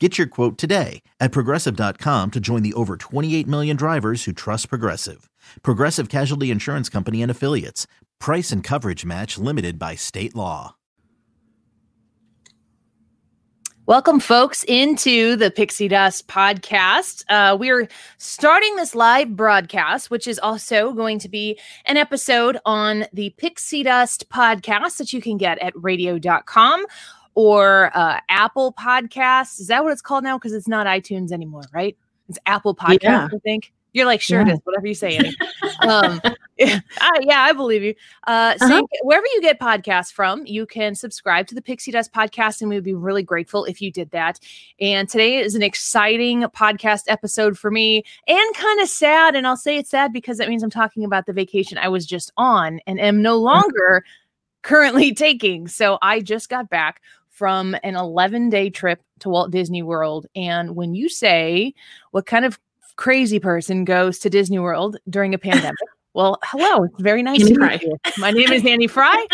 Get your quote today at progressive.com to join the over 28 million drivers who trust Progressive. Progressive Casualty Insurance Company and Affiliates. Price and coverage match limited by state law. Welcome, folks, into the Pixie Dust podcast. Uh, we're starting this live broadcast, which is also going to be an episode on the Pixie Dust podcast that you can get at radio.com or uh, Apple Podcasts. Is that what it's called now? Because it's not iTunes anymore, right? It's Apple Podcasts, yeah. I think. You're like, sure yeah. it is, whatever you say. um, yeah, I, yeah, I believe you. Uh, uh-huh. same, wherever you get podcasts from, you can subscribe to the Pixie Dust podcast, and we would be really grateful if you did that. And today is an exciting podcast episode for me, and kind of sad. And I'll say it's sad because that means I'm talking about the vacation I was just on and am no uh-huh. longer currently taking. So I just got back from an 11 day trip to Walt Disney World. And when you say what kind of crazy person goes to Disney World during a pandemic, well, hello. It's very nice Annie to meet you. My name is Annie Frey,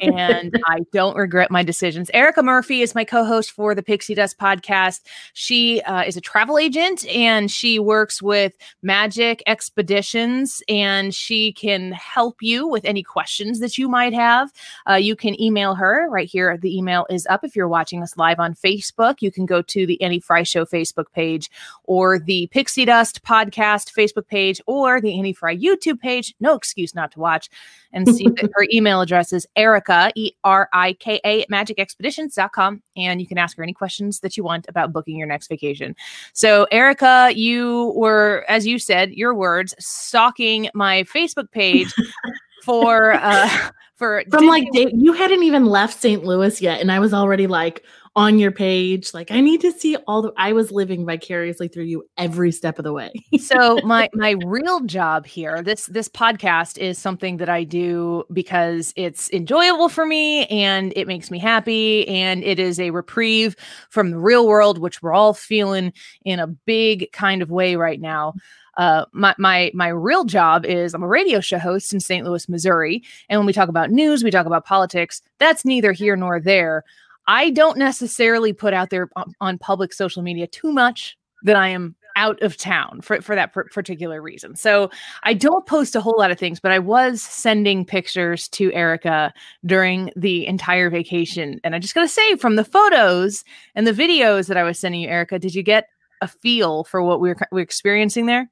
and I don't regret my decisions. Erika Murphy is my co-host for the Pixie Dust podcast. She uh, is a travel agent, and she works with Magic Expeditions, and she can help you with any questions that you might have. Uh, you can email her right here. The email is up if you're watching us live on Facebook. You can go to the Annie Frey Show Facebook page, or the Pixie Dust podcast Facebook page, or the Annie Frey YouTube page page. No excuse not to watch and see that her email address is Erika, E R I K A, at magicexpeditions.com. And you can ask her any questions that you want about booking your next vacation. So, Erika, you were, as you said, your words, stalking my Facebook page for, uh, for from like day, you hadn't even left St. Louis yet, and I was already like, on your page. Like I need to see all the I was living vicariously through you every step of the way. so my my real job here, this this podcast is something that I do because it's enjoyable for me and it makes me happy and it is a reprieve from the real world which we're all feeling in a big kind of way right now. Uh, my my my real job is I'm a radio show host in St. Louis, Missouri, and when we talk about news, we talk about politics. That's neither here nor there. I don't necessarily put out there on, public social media too much that I am out of town for, for that particular reason. So I don't post a whole lot of things, but I was sending pictures to Erika during the entire vacation. And I just got to say, from the photos and the videos that I was sending you, Erika, did you get a feel for what we were, we were experiencing there?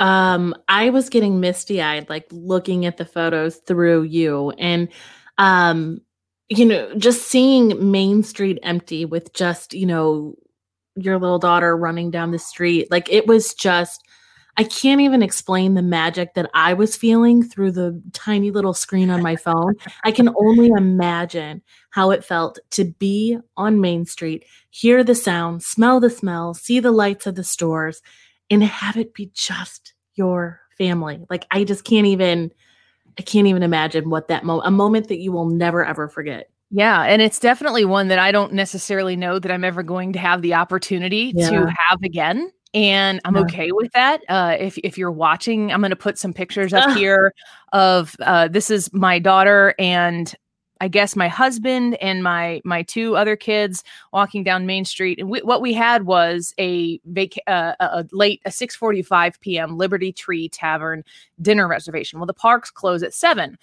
Um, I was getting misty eyed, like looking at the photos through you. And um, you know, just seeing Main Street empty with just, you know, your little daughter running down the street, like it was just, I can't even explain the magic that I was feeling through the tiny little screen on my phone. I can only imagine how it felt to be on Main Street, hear the sound, smell the smell, see the lights of the stores, and have it be just your family. Like, I just can't even I can't even imagine what that moment, a moment that you will never ever forget. Yeah, and it's definitely one that I don't necessarily know that I'm ever going to have the opportunity yeah. to have again. And I'm yeah. okay with that. Uh, if if you're watching, I'm going to put some pictures up here of uh, this is my daughter and I guess my husband and my my two other kids walking down Main Street, and we, what we had was a, vac- uh, a late a six forty five p.m. Liberty Tree Tavern dinner reservation. Well, the parks close at seven,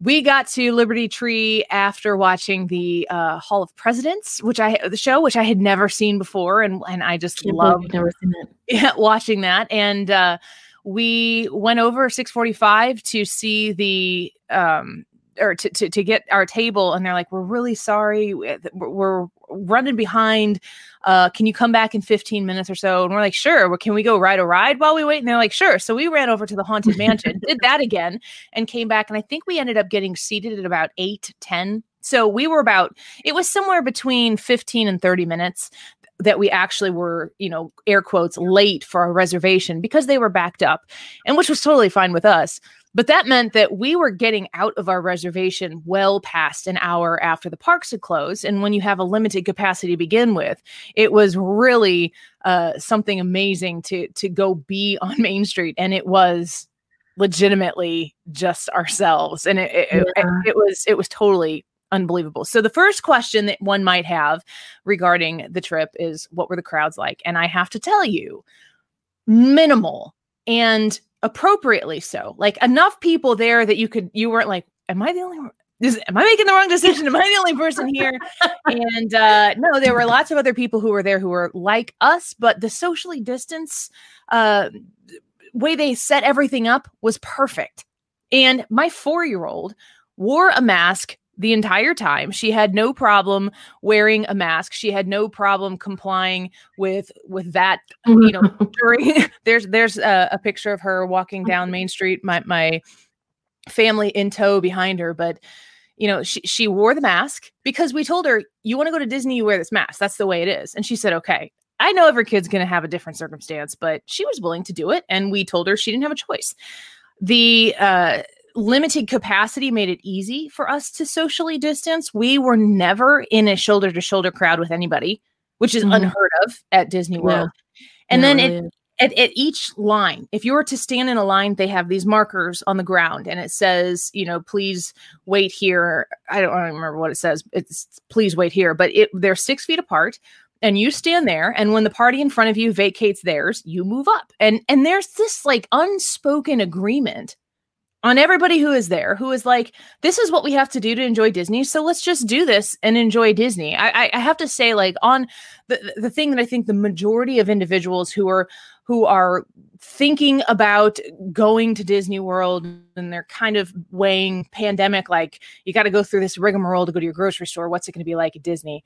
we got to Liberty Tree after watching the uh, Hall of Presidents, which I the show, which I had never seen before, and and I just loved never seen it. Watching that. And uh, we went over 645 to see the um or to, to, to get our table and they're like we're really sorry we're, running behind uh can you come back in 15 minutes or so? And we're like sure well, can we go ride a ride while we wait? And they're like sure. So we ran over to the haunted mansion did that again and came back and i think we ended up getting seated at about 8 10 so we were about it was somewhere between 15 and 30 minutes that we actually were, you know, air quotes, late for our reservation because they were backed up, and which was totally fine with us. But that meant that we were getting out of our reservation well past an hour after the parks had closed. And when you have a limited capacity to begin with, it was really uh, something amazing to to go be on Main Street, and it was legitimately just ourselves, and it it, yeah. it, it was it was totally unbelievable. So the first question that one might have regarding the trip is what were the crowds like? And I have to tell you, minimal and appropriately so. Like enough people there that you could you weren't like, am I the only? Is, am I making the wrong decision? Am I the only person here? and uh, no, there were lots of other people who were there who were like us, but the socially distance uh, way they set everything up was perfect. And my four year old wore a mask the entire time. She had no problem wearing a mask. She had no problem complying with with that. You know, during there's there's a, a, picture of her walking down Main Street. My my family in tow behind her, but you know she she wore the mask because we told her you want to go to Disney, you wear this mask. That's the way it is, and she said okay. I know every kid's going to have a different circumstance, but she was willing to do it, and we told her she didn't have a choice. The uh, limited capacity made it easy for us to socially distance. We were never in a shoulder to shoulder crowd with anybody, which is mm-hmm. unheard of at Disney World. Yeah. And yeah, then it, at, at each line, if you were to stand in a line, they have these markers on the ground and it says, you know, please wait here. I don't, I don't remember what it says. It's please wait here, but it they're six feet apart and you stand there and when the party in front of you vacates theirs you move up and and there's this like unspoken agreement on everybody who is there who is like this is what we have to do to enjoy disney so let's just do this and enjoy disney. I i have to say like on the the thing that i think the majority of individuals who are who are thinking about going to disney world and they're kind of weighing pandemic like you got to go through this rigmarole to go to your grocery store. What's it going to be like at disney?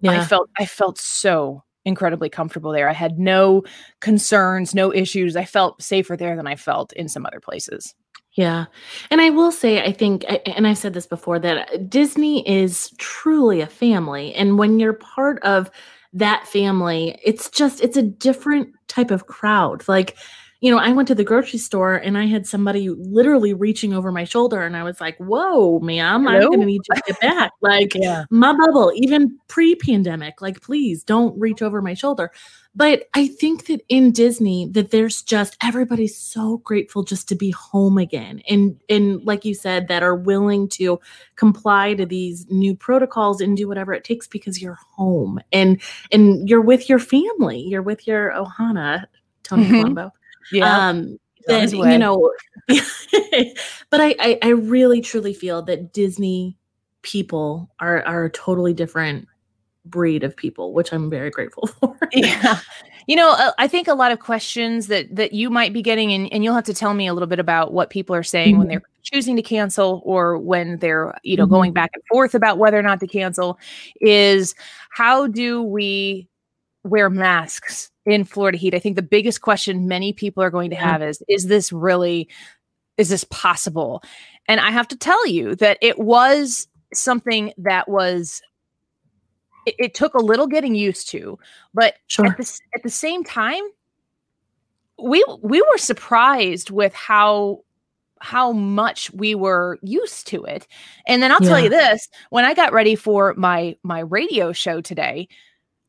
Yeah. i felt i felt so incredibly comfortable there. I had no concerns no issues. I felt safer there than i felt in some other places yeah. And I will say, I think, and I've said this before, that Disney is truly a family. And when you're part of that family, it's just, it's a different type of crowd. Like, you know, I went to the grocery store and I had somebody literally reaching over my shoulder, and I was like, "Whoa, ma'am, Hello? I'm going to need you to get back." Like, yeah. my bubble, even pre-pandemic, like, please don't reach over my shoulder. But I think that in Disney, that there's just everybody's so grateful just to be home again, and and like you said, that are willing to comply to these new protocols and do whatever it takes because you're home and and you're with your family, you're with your Ohana, Tony mm-hmm. Colombo yeah. Um, that, you know, but I, I, I really truly feel that Disney people are are a totally different breed of people, which I'm very grateful for. yeah. You know, uh, I think a lot of questions that that you might be getting, and, and you'll have to tell me a little bit about what people are saying mm-hmm. when they're choosing to cancel or when they're, you know, mm-hmm. going back and forth about whether or not to cancel, is how do we wear masks in Florida heat. I think the biggest question many people are going to have is is this really is this possible? And I have to tell you that it was something that was it, it took a little getting used to, but sure. at, the, at the same time we we were surprised with how how much we were used to it. And then I'll yeah. tell you this, when I got ready for my my radio show today,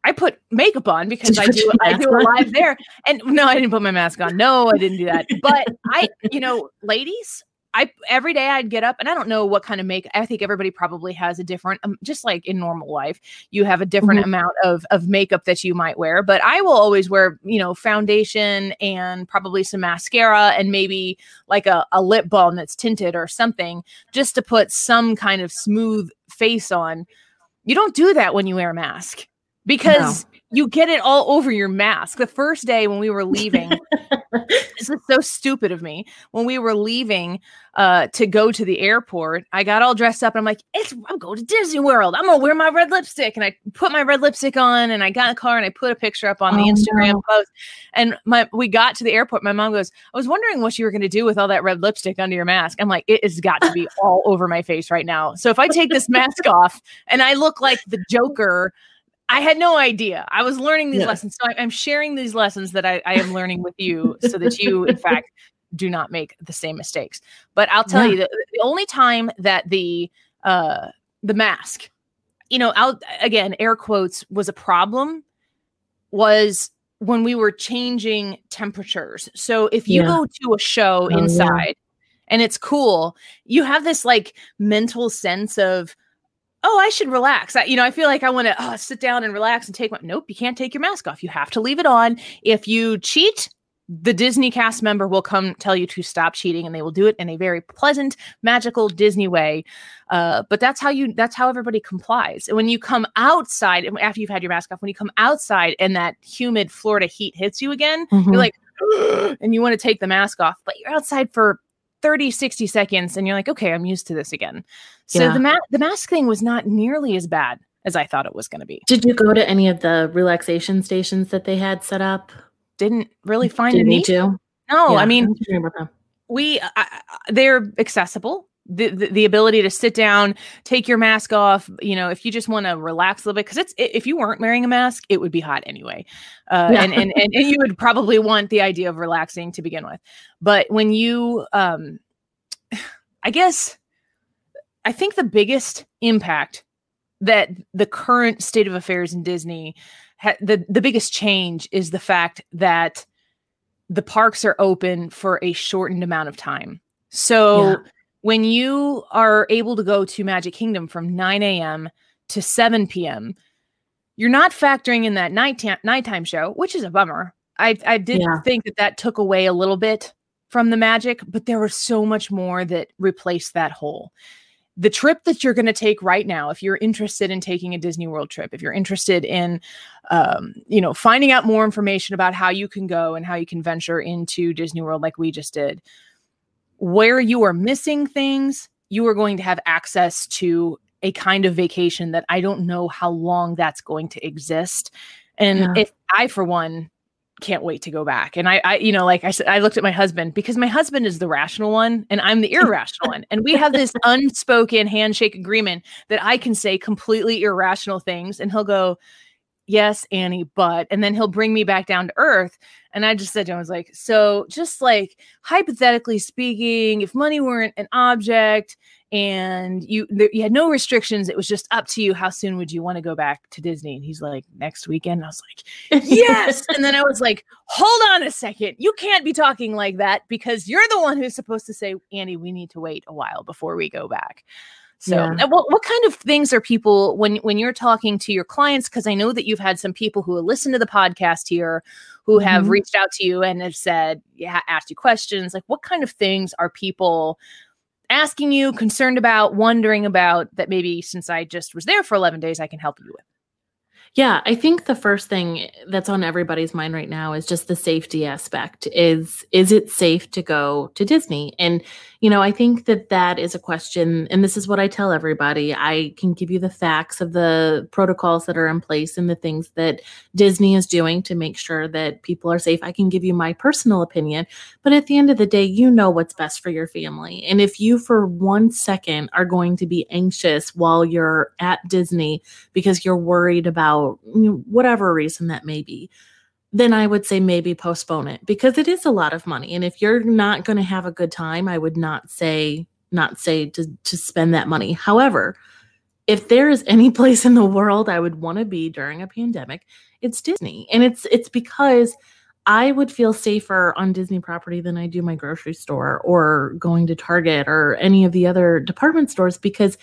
I put makeup on because I do I do a live there. And no, I didn't put my mask on. No, I didn't do that. But I, you know, ladies, I every day I'd get up and I don't know what kind of make. I think everybody probably has a different, um, just like in normal life, you have a different Mhm. amount of of makeup that you might wear. But I will always wear, you know, foundation and probably some mascara and maybe like a, a lip balm that's tinted or something, just to put some kind of smooth face on. You don't do that when you wear a mask because you get it all over your mask. The first day when we were leaving, this is so stupid of me. When we were leaving uh, to go to the airport, I got all dressed up and I'm like, it's, I'm going to Disney World. I'm gonna wear my red lipstick. And I put my red lipstick on and I got in the car and I put a picture up on the Oh, Instagram no. post. And my we got to the airport. My mom goes, I was wondering what you were gonna do with all that red lipstick under your mask. I'm like, it has got to be all over my face right now. So if I take this mask off and I look like the Joker. I had no idea. I was learning these Yeah. lessons. So I- I'm sharing these lessons that I, I am learning with you so that you, in fact, do not make the same mistakes. But I'll tell Yeah. you that the only time that the uh the mask, you know, out again, air quotes, was a problem was when we were changing temperatures. So if you Yeah. go to a show Oh, inside and it's cool, you have this like mental sense of oh, I should relax. I, you know, I feel like I want to oh, sit down and relax and take my. Nope, you can't take your mask off. You have to leave it on. If you cheat, the Disney cast member will come tell you to stop cheating, and they will do it in a very pleasant, magical Disney way. Uh, but that's how you. That's how everybody complies. And when you come outside, after you've had your mask off, when you come outside and that humid Florida heat hits you again, Mhm. you're like, and you want to take the mask off, but you're outside for 30, 60 seconds and you're like, okay, I'm used to this again. So Yeah. the, ma- the mask thing was not nearly as bad as I thought it was going to be. Did you go to any of the relaxation stations that they had set up? Didn't really find Did a you need. to? No, Yeah, I mean, was wondering about them. we I- they're accessible. The, the, the ability to sit down, take your mask off, you know, if you just want to relax a little bit, because it's if you weren't wearing a mask, it would be hot anyway, uh, Yeah. and, and and and you would probably want the idea of relaxing to begin with. But when you, um, I guess, I think the biggest impact that the current state of affairs in Disney, ha- the the biggest change is the fact that the parks are open for a shortened amount of time. So Yeah. When you are able to go to Magic Kingdom from 9 a.m. to 7 p.m., you're not factoring in that nighttime nighttime show, which is a bummer. I I did Yeah. think that that took away a little bit from the magic, but there was so much more that replaced that hole. The trip that you're going to take right now, if you're interested in taking a Disney World trip, if you're interested in, um, you know, finding out more information about how you can go and how you can venture into Disney World, like we just did, where you are missing things, you are going to have access to a kind of vacation that I don't know how long that's going to exist. And Yeah. if I, for one, can't wait to go back. And I, I, you know, like I said, I looked at my husband because my husband is the rational one and I'm the irrational one. And we have this unspoken handshake agreement that I can say completely irrational things and he'll go, Yes, Annie, but, and then he'll bring me back down to earth. And I just said to him, I was like, So just like hypothetically speaking, if money weren't an object and you there, you had no restrictions, it was just up to you. How soon would you want to go back to Disney? And he's like, Next weekend. I was like, yes. and then I was like, hold on a second. You can't be talking like that because you're the one who's supposed to say, Annie, we need to wait a while before we go back. So, Yeah. what, what kind of things are people when when you're talking to your clients? Because I know that you've had some people who listen to the podcast here who have Mhm. reached out to you and have said, yeah, asked you questions. Like, what kind of things are people asking you, concerned about, wondering about that maybe since I just was there for 11 days, I can help you with? Yeah, I think the first thing that's on everybody's mind right now is just the safety aspect. Is is it safe to go to Disney? And you know, I think that that is a question and this is what I tell everybody. I can give you the facts of the protocols that are in place and the things that Disney is doing to make sure that people are safe. I can give you my personal opinion, but at the end of the day, you know what's best for your family. And if you for 1 second are going to be anxious while you're at Disney because you're worried about whatever reason that may be, then I would say maybe postpone it because it is a lot of money. And if you're not going to have a good time, I would not say not say to to spend that money. However, if there is any place in the world I would want to be during a pandemic, it's Disney. And it's it's because I would feel safer on Disney property than I do my grocery store or going to Target or any of the other department stores because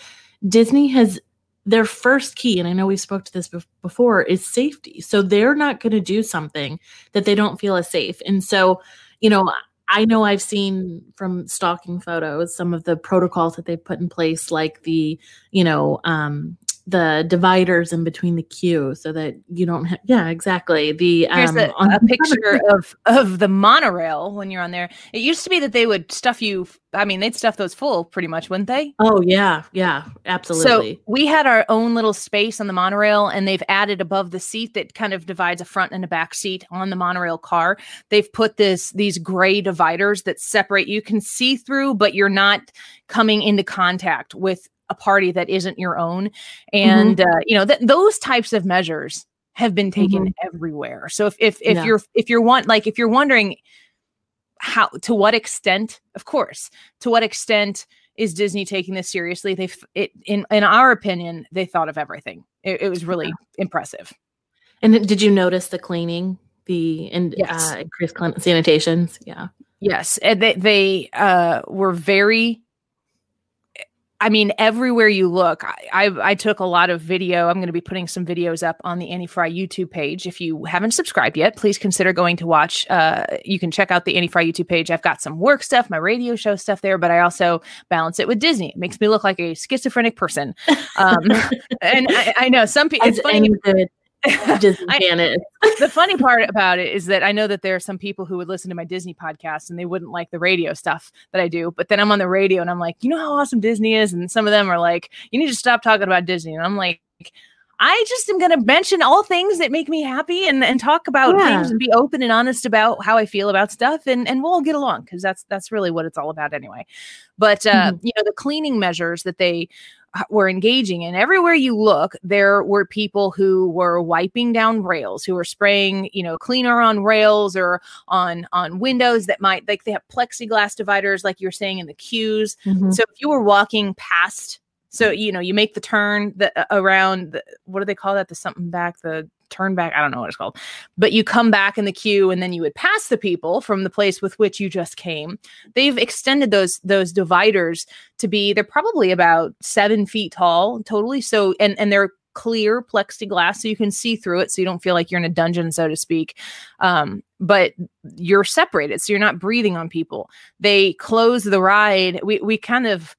Disney has their first key and I know we spoke to this before is safety. So they're not going to do something that they don't feel is safe. And so, you know, I know I've seen from stalking photos some of the protocols that they've put in place like the, you know, um the dividers in between the queue so that you don't have yeah exactly. The um, Here's a, a picture of of the monorail when you're on there. It used to be that they would stuff you i mean they'd stuff those full pretty much wouldn't they? Oh yeah yeah absolutely. So we had our own little space on the monorail and they've added above the seat that kind of divides a front and a back seat on the monorail car. They've put this these gray dividers that separate. You can see through but you're not coming into contact with a party that isn't your own and mm-hmm. uh, you know that those types of measures have been taken mm-hmm. everywhere so if if, if yeah. you're if you're want like if you're wondering how to what extent of course to what extent is disney taking this seriously they've it in in our opinion they thought of everything it, it was really yeah. impressive and did you notice the cleaning the and yes. uh, increased sanitations yeah yes and they, they uh were very I mean, everywhere you look, I, I, I took a lot of video. I'm going to be putting some videos up on the Annie Frey YouTube page. If you haven't subscribed yet, please consider going to watch. Uh, you can check out the Annie Frey YouTube page. I've got some work stuff, my radio show stuff there, but I also balance it with Disney. It makes me look like a schizophrenic person. Um, and I, I, know some people. It's funny. Disney Janet. the funny part about it is that I know that there are some people who would listen to my Disney podcast and they wouldn't like the radio stuff that I do. But then I'm on the radio and I'm like, you know how awesome Disney is? And some of them are like, you need to stop talking about Disney. And I'm like, I just am going to mention all things that make me happy and, and talk about yeah. things and be open and honest about how I feel about stuff and, and we'll get along because that's that's really what it's all about anyway. But uh, mm-hmm. you know the cleaning measures that they were engaging in. Everywhere you look, there were people who were wiping down rails, who were spraying, you know, cleaner on rails or on on windows that might like they have plexiglass dividers, like you're saying in the queues. Mm-hmm. So if you were walking past, so you know, you make the turn the uh, around the what do they call that? The something back, the turn back. I don't know what it's called, but you come back in the queue and then you would pass the people from the place with which you just came. They've extended those those dividers to be they're probably about seven feet tall totally. So and and they're clear plexiglass so you can see through it so you don't feel like you're in a dungeon so to speak um, but you're separated so you're not breathing on people they close the ride we we kind of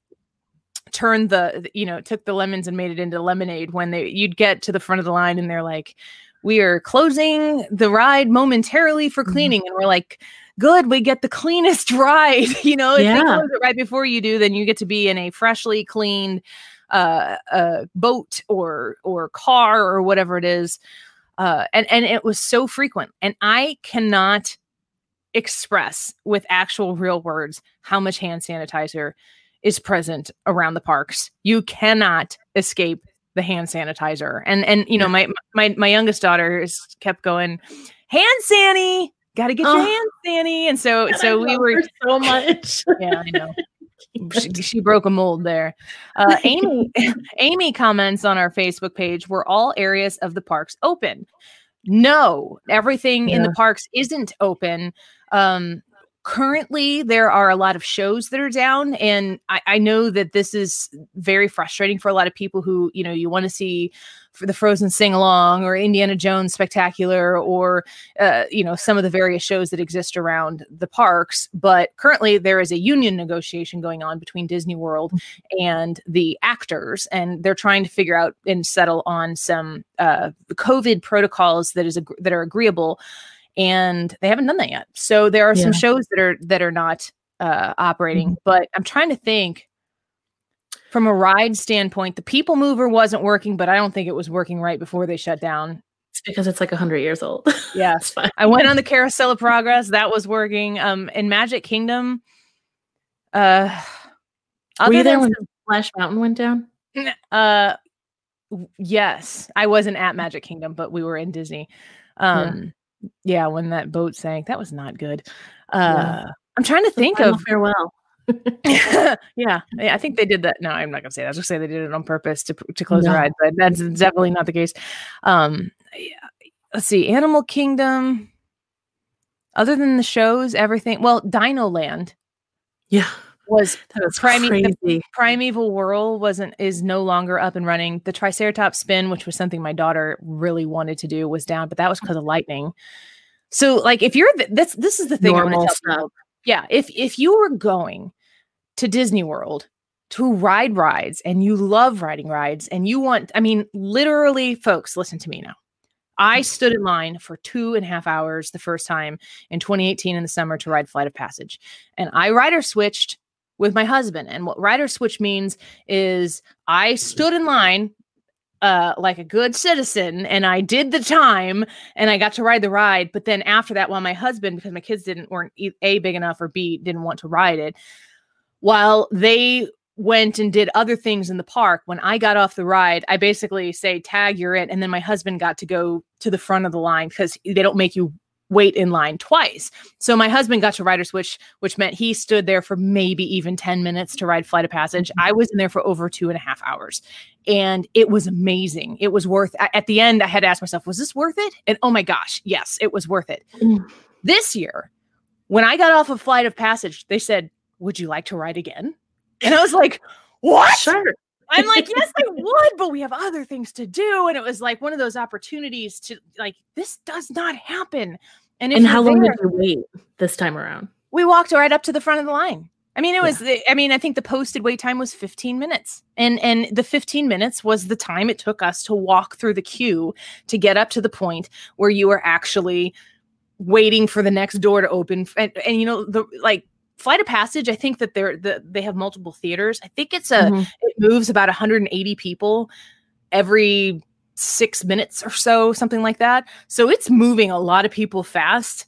turned the you know took the lemons and made it into lemonade when they you'd get to the front of the line and they're like we are closing the ride momentarily for mm-hmm. cleaning. Mm-hmm. And we're like, good, we get the cleanest ride. you know, if yeah. they close it right before you do, then you get to be in a freshly cleaned uh, uh, boat or or car or whatever it is. Uh, and and it was so frequent, and I cannot express with actual real words how much hand sanitizer is present around the parks. You cannot escape the hand sanitizer. And and you know, my my my youngest daughter has kept going, hand sanny, gotta get oh. your hand sanny. And so and so we were so much. yeah, I know. she, she, broke a mold there. Uh, Amy Amy comments on our Facebook page, were all areas of the parks open? No, everything yeah. in the parks isn't open. Um, currently there are a lot of shows that are down and I, I, know that this is very frustrating for a lot of people who you know you want to see for the frozen sing along or indiana jones spectacular or uh, you know some of the various shows that exist around the parks but currently there is a union negotiation going on between disney world and the actors and they're trying to figure out and settle on some uh, covid protocols that is ag- that are agreeable and they haven't done that yet. So there are yeah. some shows that are that are not uh, operating, mm-hmm. but I'm trying to think from a ride standpoint. The People Mover wasn't working, but I don't think it was working right before they shut down. It's because it's like hundred years old. yeah, I went on the Carousel of Progress. That was working. Um, in Magic Kingdom, uh, were you there when Splash Mountain went down? Uh, yes, I wasn't at Magic Kingdom, but we were in Disney. Um, yeah, when that boat sank, that was not good. Uh, yeah. I'm trying to think of farewell. yeah, I think they did that. No, I'm not gonna say that. I was gonna say they did it on purpose to to close no. the ride, but that's definitely not the case. Um, yeah. let's see, Animal Kingdom. Other than the shows, everything. Well, Dino Land. Yeah. Was, was Prime- crazy. Primeval Whirl wasn't is no longer up and running. The Triceratops spin, which was something my daughter really wanted to do, was down, but that was because of lightning. So, like, if you're th- this, this is the thing. Normal stuff. people. Yeah, if if you were going to Disney World to ride rides and you love riding rides and you want, I mean, literally, folks, listen to me now. I mm. stood in line for two and a half hours the first time in 2018 in the summer to ride Flight of Passage. And I rider switched with my husband. And what rider switch means is I stood in line uh, like a good citizen and I did the time and I got to ride the ride. But then after that, while my husband, because my kids didn't weren't A big enough or B didn't want to ride it, while they went and did other things in the park, when I got off the ride, I basically say, tag, you're it. And then my husband got to go to the front of the line because they don't make you wait in line twice. So my husband got to rider switch, which meant he stood there for maybe even 10 minutes to ride Flight of Passage. I was in there for over two and a half hours. And it was amazing. It was worth at the end, I had to ask myself, was this worth it? And oh my gosh, yes, it was worth it. Mm. This year, when I got off of Flight of Passage, they said, Would you like to ride again? And I was like, What? Sure. I'm like, yes, I would, but we have other things to do. And it was like one of those opportunities to like, this does not happen. And, And how long there- did you wait this time around? we walked right up to the front of the line. I mean, it Yeah. was. Eh, I mean, I think the posted wait time was 15 minutes, and and the 15 minutes was the time it took us to walk through the queue to get up to the point where you were actually waiting for the next door to open. And, and you know, the like flight of passage. I think that they're the they have multiple theaters. I think it's a Mhm. it moves about 180 people every six minutes or so, something like that. So it's moving a lot of people fast.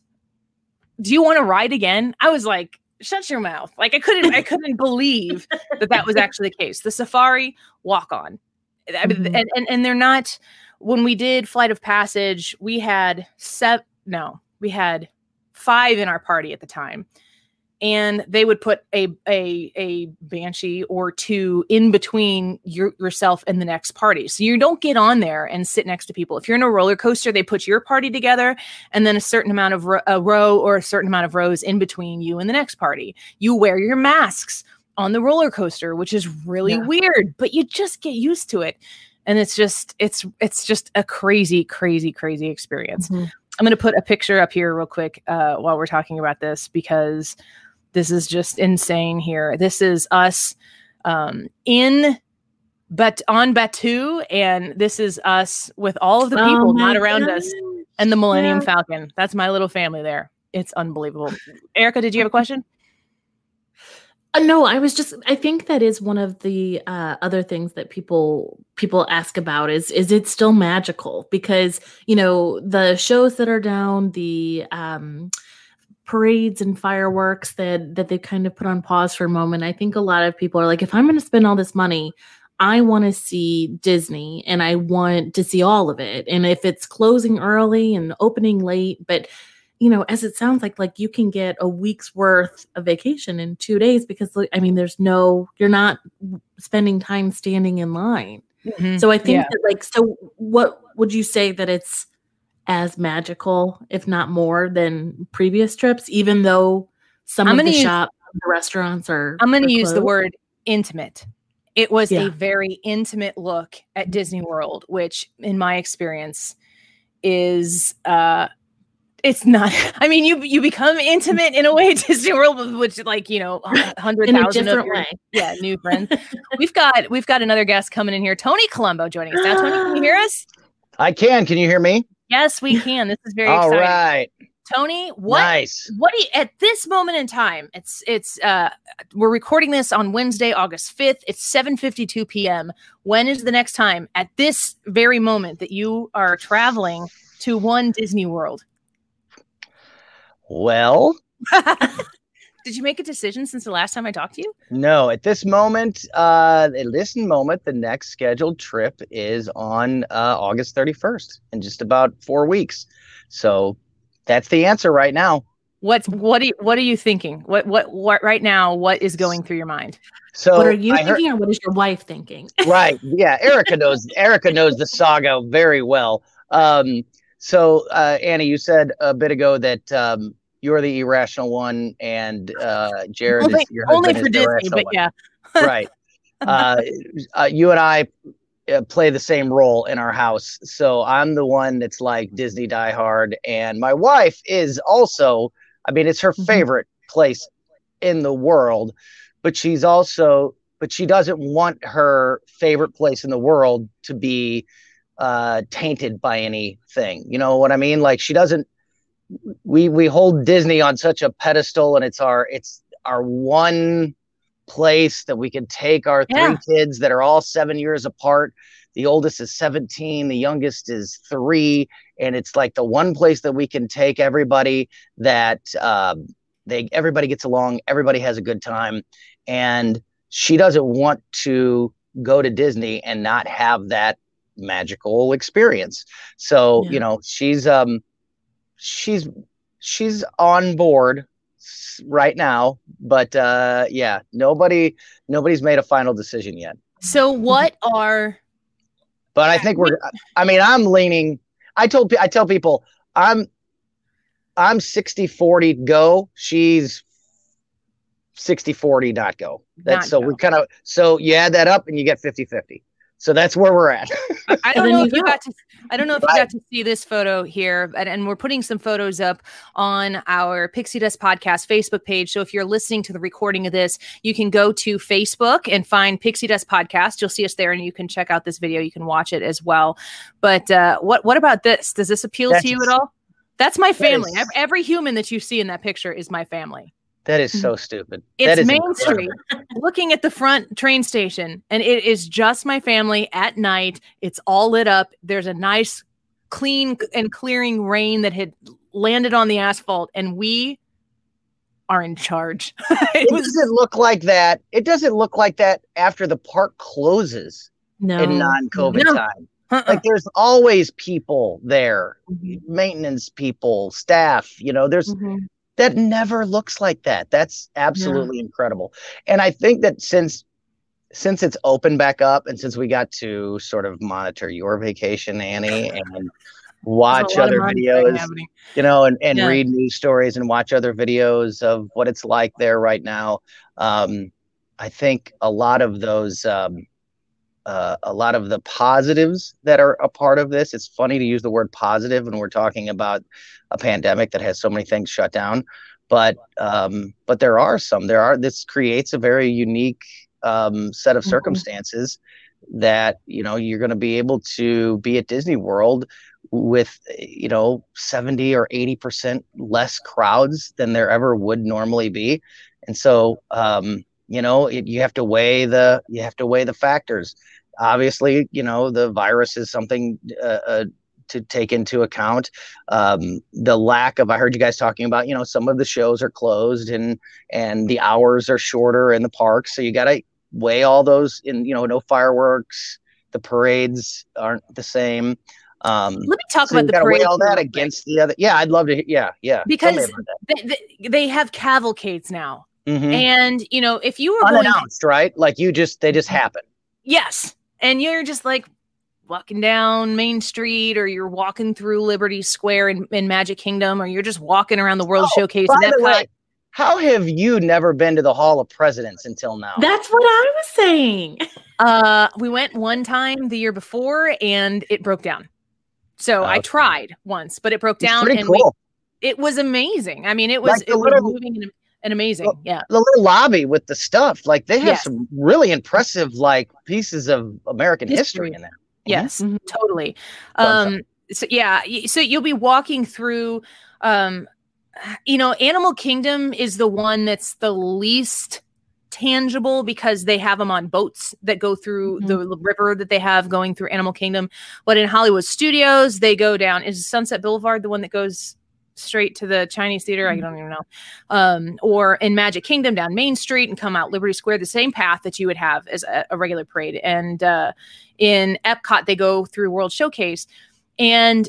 Do you want to ride again? I was like, shut your mouth. Like I couldn't, I couldn't believe that that was actually the case. The safari walk on. I mean, Mhm. and, and and they're not when we did flight of passage we had seven no we had five in our party at the time and they would put a a a banshee or two in between your, yourself and the next party. So you don't get on there and sit next to people. If you're in a roller coaster they put your party together and then a certain amount of ro- a row or a certain amount of rows in between you and the next party. You wear your masks on the roller coaster which is really Yeah. weird but you just get used to it. And it's just it's it's just a crazy crazy crazy experience. Mhm. i'm going to put a picture up here real quick uh, while we're talking about this because this is just insane here. This is us um, in but on Batuu and this is us with all of the Oh people my not around us and the millennium Yeah. falcon. That's my little family there. It's unbelievable. Erika did you have a question? Uh, no, I was just I think that is one of the uh, other things that people people ask about is is it still magical? Because you know the shows that are down the um parades and fireworks that that they kind of put on pause for a moment I think a lot of people are like if I'm going to spend all this money I want to see Disney and I want to see all of it and if it's closing early and opening late but you know, as it sounds like, like you can get a week's worth of vacation in two days because, I mean, there's no, you're not spending time standing in line. Mm-hmm. So I think Yeah. that, like, so what would you say that it's as magical, if not more, than previous trips, even though some I'm of the use- shops, the restaurants are. I'm going are to use the word intimate. It was Yeah. a very intimate look at Disney World, which, in my experience, is uh, it's not. I mean, you you become intimate in a way at Disney World, which like you know, a hundred in a thousand of different your way. yeah new friends. we've got we've got another guest coming in here, Tony Colombo, joining us now. Tony, can you hear us? I can. Can you hear me? Yes, we can. This is very All exciting. right. Tony, what Nice. what do you at this moment in time it's it's uh we're recording this on wednesday august 5th it's 7.52 p.m when is the next time at this very moment that you are traveling to one disney world Well, did you make a decision since the last time i talked to you no, at this moment, uh, at this moment, the next scheduled trip is on uh, August 31st in just about four weeks. So that's the answer right now. what's what are you, what are you thinking what what what right now what is going through your mind So what are you I heard- thinking, or what is your wife thinking? right. Yeah. Erika knows, Erika knows the saga very well. Um, so, uh, Annie, you said a bit ago that, um, you're the irrational one, and uh, Jared only, is your only for is Disney, irrational but one. yeah. right. Uh, uh, you and I uh, play the same role in our house. So I'm the one that's like Disney diehard, and my wife is also. I mean, it's her Mhm. favorite place in the world, but she's also, but she doesn't want her favorite place in the world to be uh, tainted by anything. You know what I mean? Like she doesn't. We we hold Disney on such a pedestal, and it's our it's our one place that we can take our three Yeah. kids that are all seven years apart. The oldest is 17, the youngest is three. And it's like the one place that we can take everybody that um, they everybody gets along, everybody has a good time. And she doesn't want to go to Disney and not have that magical experience. So, Yeah. you know, she's um she's she's on board right now, but uh yeah, nobody nobody's made a final decision yet. So what are But I think we're I mean, I'm leaning I told I tell people I'm I'm 60 40 go, she's 60 40 not go. That's Not so go. we kind of so you add that up and you get 50 50. So that's where we're at. I- I don't know if you got to I don't know if you got to see this photo here, and, and we're putting some photos up on our Pixie Dust Podcast Facebook page. So if you're listening to the recording of this, you can go to Facebook and find Pixie Dust Podcast. You'll see us there, and you can check out this video. You can watch it as well. But uh, what what about this? Does this appeal That's- to you at all? That's my family. is- Every human that you see in that picture is my family. That is so stupid. It's that is Main incredible. Street, looking at the front train station, and it is just my family at night. It's all lit up. There's a nice, clean and clearing rain that had landed on the asphalt, and we are in charge. it It was doesn't look like that. It doesn't look like that after the park closes No. in non-COVID No. time. uh-uh. Like there's always people there, Mhm. maintenance people, staff. You know, there's Mhm. That never looks like that. That's absolutely incredible. And I think that since since it's open back up and since we got to sort of monitor your vacation, Annie, and watch a lot of other videos, you know, and, and Yeah. read news stories and watch other videos of what it's like there right now. Um, I think a lot of those, um, uh, a lot of the positives that are a part of this. It's funny to use the word positive when we're talking about a pandemic that has so many things shut down, but um, but there are some. There are. This creates a very unique um, set of Mhm. circumstances that you know you're going to be able to be at Disney World with you know 70 or 80 percent less crowds than there ever would normally be and so um you know it, you have to weigh the you have to weigh the factors. Obviously you know the virus is something uh, uh, to take into account. Um the lack of i heard you guys talking about you know some of the shows are closed and and the hours are shorter in the parks. So you got to weigh all those in you know no fireworks the parades aren't the same. Um Let me talk so about the parade weigh all that against the other yeah i'd love to yeah yeah Because they, they, they have cavalcades now, Mhm. and you know if you were going unannounced right like you just they just happen Yes. And you're just like walking down Main Street or you're walking through Liberty Square in, in Magic Kingdom or you're just walking around the World Oh, Showcase. by the way how have you never been to the hall of presidents until now That's what I was saying. Uh, we went one time the year before and it broke down. So I Okay. tried once, but it broke it's down pretty and we, it was amazing. I mean, it was, Like it was little- moving and, and amazing. Well, yeah. the little lobby with the stuff like they have Yes. some really impressive like pieces of american history, History. in there Yes, Mhm. totally. Um, so yeah, so you'll be walking through, um, you know, Animal Kingdom is the one that's the least tangible because they have them on boats that go through Mhm. the river that they have going through Animal Kingdom. But in Hollywood Studios, they go down. Is Sunset Boulevard the one that goes straight to the Chinese theater? I Mhm. don't even know. Um, or in Magic Kingdom down Main Street and come out Liberty Square, the same path that you would have as a, a regular parade. And uh, in Epcot, they go through World Showcase. And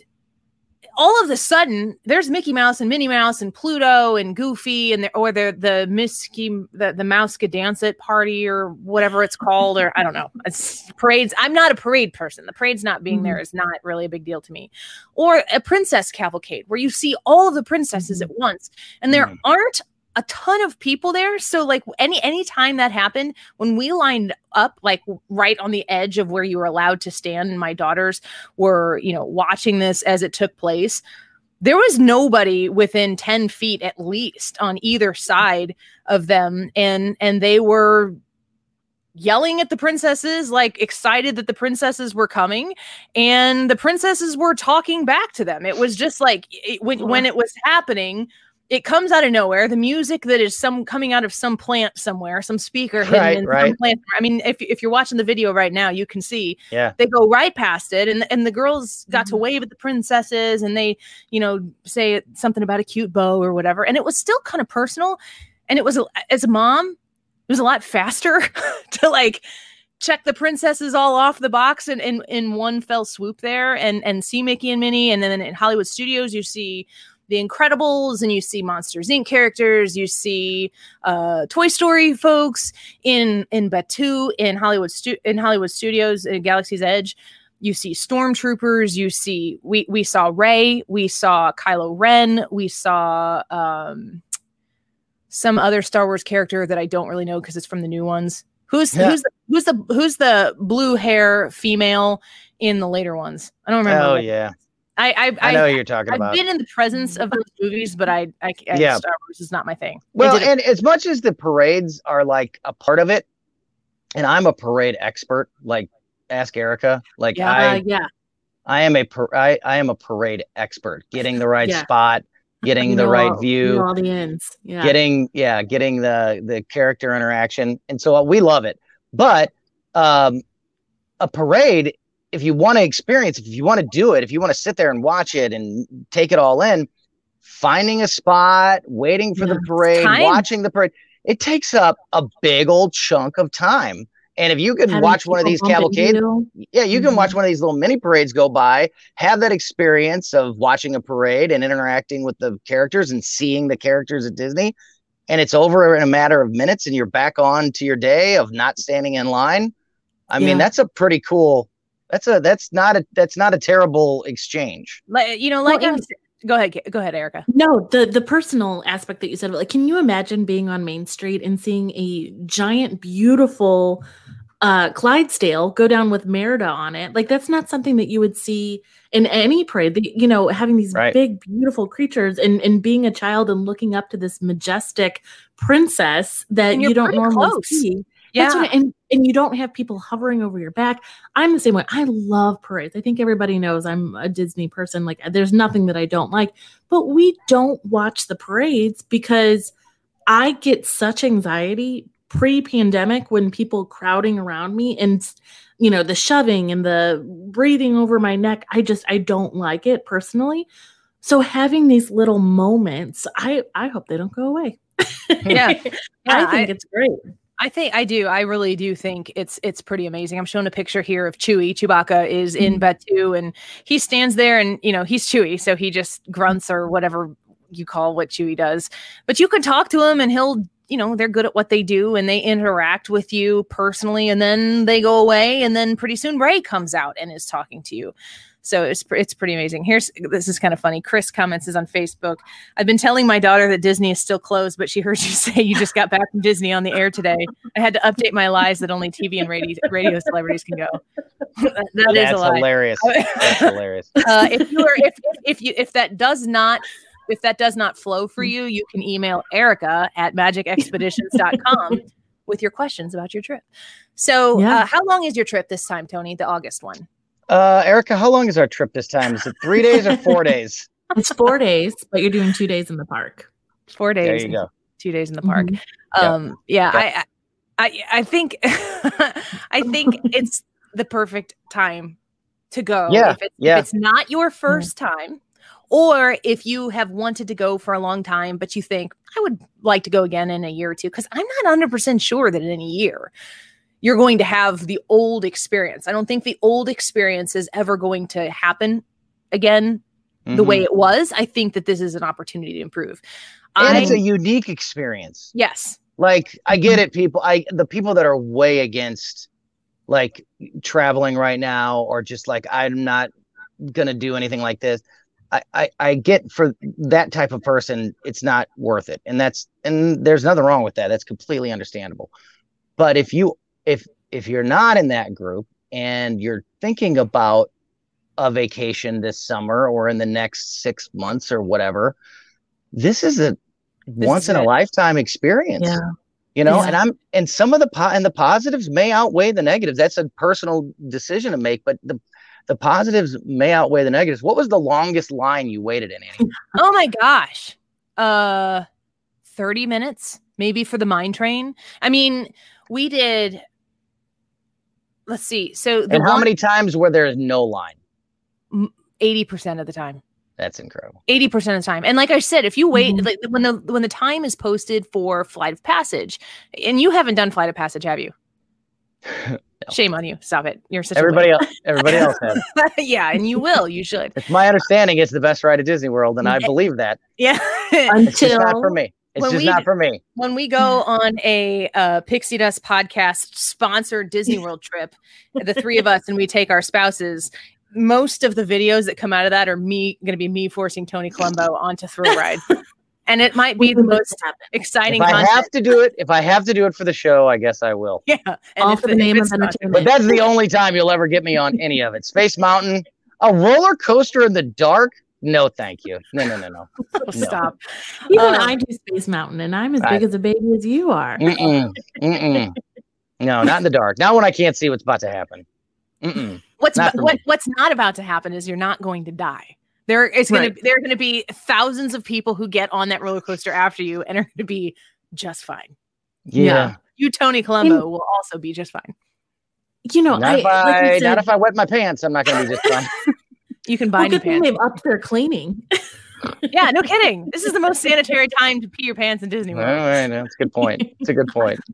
all of a sudden there's Mickey Mouse and Minnie Mouse and Pluto and Goofy and the, or the the Misky the the Mousekedance It party or whatever it's called or I don't know it's parades. I'm not a parade person. The parade's not being mm-hmm. there is not really a big deal to me. Or a princess cavalcade where you see all of the princesses mm-hmm. at once and there mm-hmm. aren't a ton of people there. So like any any time that happened when we lined up like right on the edge of where you were allowed to stand and my daughters were you know watching this as it took place there was nobody within 10 feet at least on either side of them and and they were yelling at the princesses like excited that the princesses were coming and the princesses were talking back to them. It was just like it, when, when it was happening it comes out of nowhere. The music that is some coming out of some plant somewhere, some speaker hidden right, in right. some plant. I mean, if if you're watching the video right now, you can see. Yeah. They go right past it, and and the girls got mm-hmm. to wave at the princesses, and they, you know, say something about a cute bow or whatever, and it was still kind of personal. And it was as a mom, it was a lot faster to like check the princesses all off the box in, in in one fell swoop there and and see Mickey and Minnie and then in Hollywood Studios you see the Incredibles and you see Monsters Inc. characters, you see uh, Toy Story folks in in Batuu in Hollywood stu- in Hollywood Studios in Galaxy's Edge. You see stormtroopers. You see we we saw Rey. We saw Kylo Ren. We saw um, some other Star Wars character that I don't really know because it's from the new ones. Who's yeah. who's the, who's the who's the blue hair female in the later ones? I don't remember. Oh yeah. I I, I know I, you're talking I've about. I've been in the presence of those movies, but I, I, I yeah. Star Wars is not my thing. Well, and as much as the parades are like a part of it, and I'm a parade expert, like ask Erika. Like yeah, I, yeah, I am a par- I, I am a parade expert. Getting the right yeah. spot, getting the right all, view, all the ends, yeah, getting yeah, getting the the character interaction, and so we love it. But um, a parade if you want to experience, if you want to do it, if you want to sit there and watch it and take it all in, finding a spot, waiting for yeah, the parade, watching the parade, it takes up a big old chunk of time. And if you can Having watch one of these cavalcades, yeah, you mm-hmm. can watch one of these little mini parades go by, have that experience of watching a parade and interacting with the characters and seeing the characters at Disney. And it's over in a matter of minutes and you're back on to your day of not standing in line. I yeah. mean, that's a pretty cool that's a that's not a that's not a terrible exchange. Like you know, like well, go ahead, go ahead, Erika. No, the the personal aspect that you said, like, can you imagine being on Main Street and seeing a giant, beautiful uh Clydesdale go down with Merida on it? Like, that's not something that you would see in any parade. The, you know, having these right. big, beautiful creatures and and being a child and looking up to this majestic princess that you don't normally close. see yeah. What, and and you don't have people hovering over your back. I'm the same way. I love parades. I think everybody knows I'm a Disney person. Like uh, there's nothing that I don't like. But we don't watch the parades because I get such anxiety pre-pandemic when people crowding around me and you know the shoving and the breathing over my neck. I just I don't like it personally. So having these little moments, I I hope they don't go away. yeah, yeah I think I, it's great. I think I do. I really do think it's it's pretty amazing. I'm showing a picture here of Chewie. Chewbacca is in mm-hmm. Batuu, and he stands there, and you know he's Chewie, so he just grunts or whatever you call what Chewie does. But you can talk to him, and he'll you know they're good at what they do, and they interact with you personally, and then they go away, and then pretty soon Rey comes out and is talking to you. So it's it's pretty amazing. Here's this is kind of funny. Chris comments is on Facebook. I've been telling my daughter that Disney is still closed, but she heard you say you just got back from Disney on the air today. I had to update my lies that only TV and radio radio celebrities can go. that, that That's is a lie. hilarious. That's hilarious. Uh, if you are if if you if that does not if that does not flow for you, you can email Erika at magicexpeditions.com with your questions about your trip. So, yeah. uh, how long is your trip this time, Tony? The August one? Uh, Erika, how long is our trip this time? Is it three days or four days? It's four days, but you're doing two days in the park. Four days. There you go. Two days in the park. Mm-hmm. Um, yeah, I, I, I think, I think it's the perfect time to go. Yeah, if it's, yeah. If it's not your 1st time, or if you have wanted to go for a long time, but you think I would like to go again in a year or two, because I'm not 100% sure that in a year you're going to have the old experience. I don't think the old experience is ever going to happen again the way Mhm. it was, I think that this is an opportunity to improve. and I, it's a unique experience. yes. Like I get it, people. I the people that are way against like traveling right now, or just like I'm not gonna do anything like this. I, I I get for that type of person, it's not worth it, and that's and there's nothing wrong with that. That's completely understandable. But if you if if you're not in that group and you're thinking about a vacation this summer or in the next six months or whatever, this is a once is in a lifetime experience Yeah. you know Yeah. and i'm and some of the po- and the positives may outweigh the negatives that's a personal decision to make but the the positives may outweigh the negatives what was the longest line you waited in Annie? Oh my gosh. Uh 30 minutes maybe for the mine train. I mean, we did let's see. So the and how one- many times where there is no line 80% of the time. that's incredible 80% of the time. And like I said, if you wait Mhm. like when the when the time is posted for flight of passage, and you haven't done flight of passage, have you? Shame on you. Stop it. You're such everybody a else everybody else has yeah, and you will. You should. it's my understanding it's the best ride at disney world and i believe that Yeah. it's just not for me it's When just we- not for me when we go on a uh, Pixie Dust podcast sponsored Disney World trip, the three of us, and we take our spouses, most of the videos that come out of that are me going to be me forcing Tony Colombo onto thrill ride. And it might be the most exciting if i content. have to do it if i have to do it for the show i guess i will yeah. And all if for the if name of it's entertainment. But that's the only time you'll ever get me on any of it. Space Mountain, a roller coaster in the dark? No, thank you. No, no, no, no. Oh, stop. Even Uh, I do Space Mountain, and I'm as Right. big as a baby as you are. Mm-mm, mm-mm. No, not in the dark. Not when I can't see what's about to happen. Mm-mm. What's Not what, what's not about to happen is you're not going to die. There is going Right. to there are going to be thousands of people who get on that roller coaster after you and are going to be just fine. Yeah. Yeah. You, Tony Colombo, will also be just fine. You know, Not, I, if like I, I not if I wet my pants, I'm not going to be just fine. You can well, buy new good thing pants. they've upped their cleaning. Yeah, no kidding. This is the most sanitary time to pee your pants in Disney All World. right, that's a good point. It's a good point.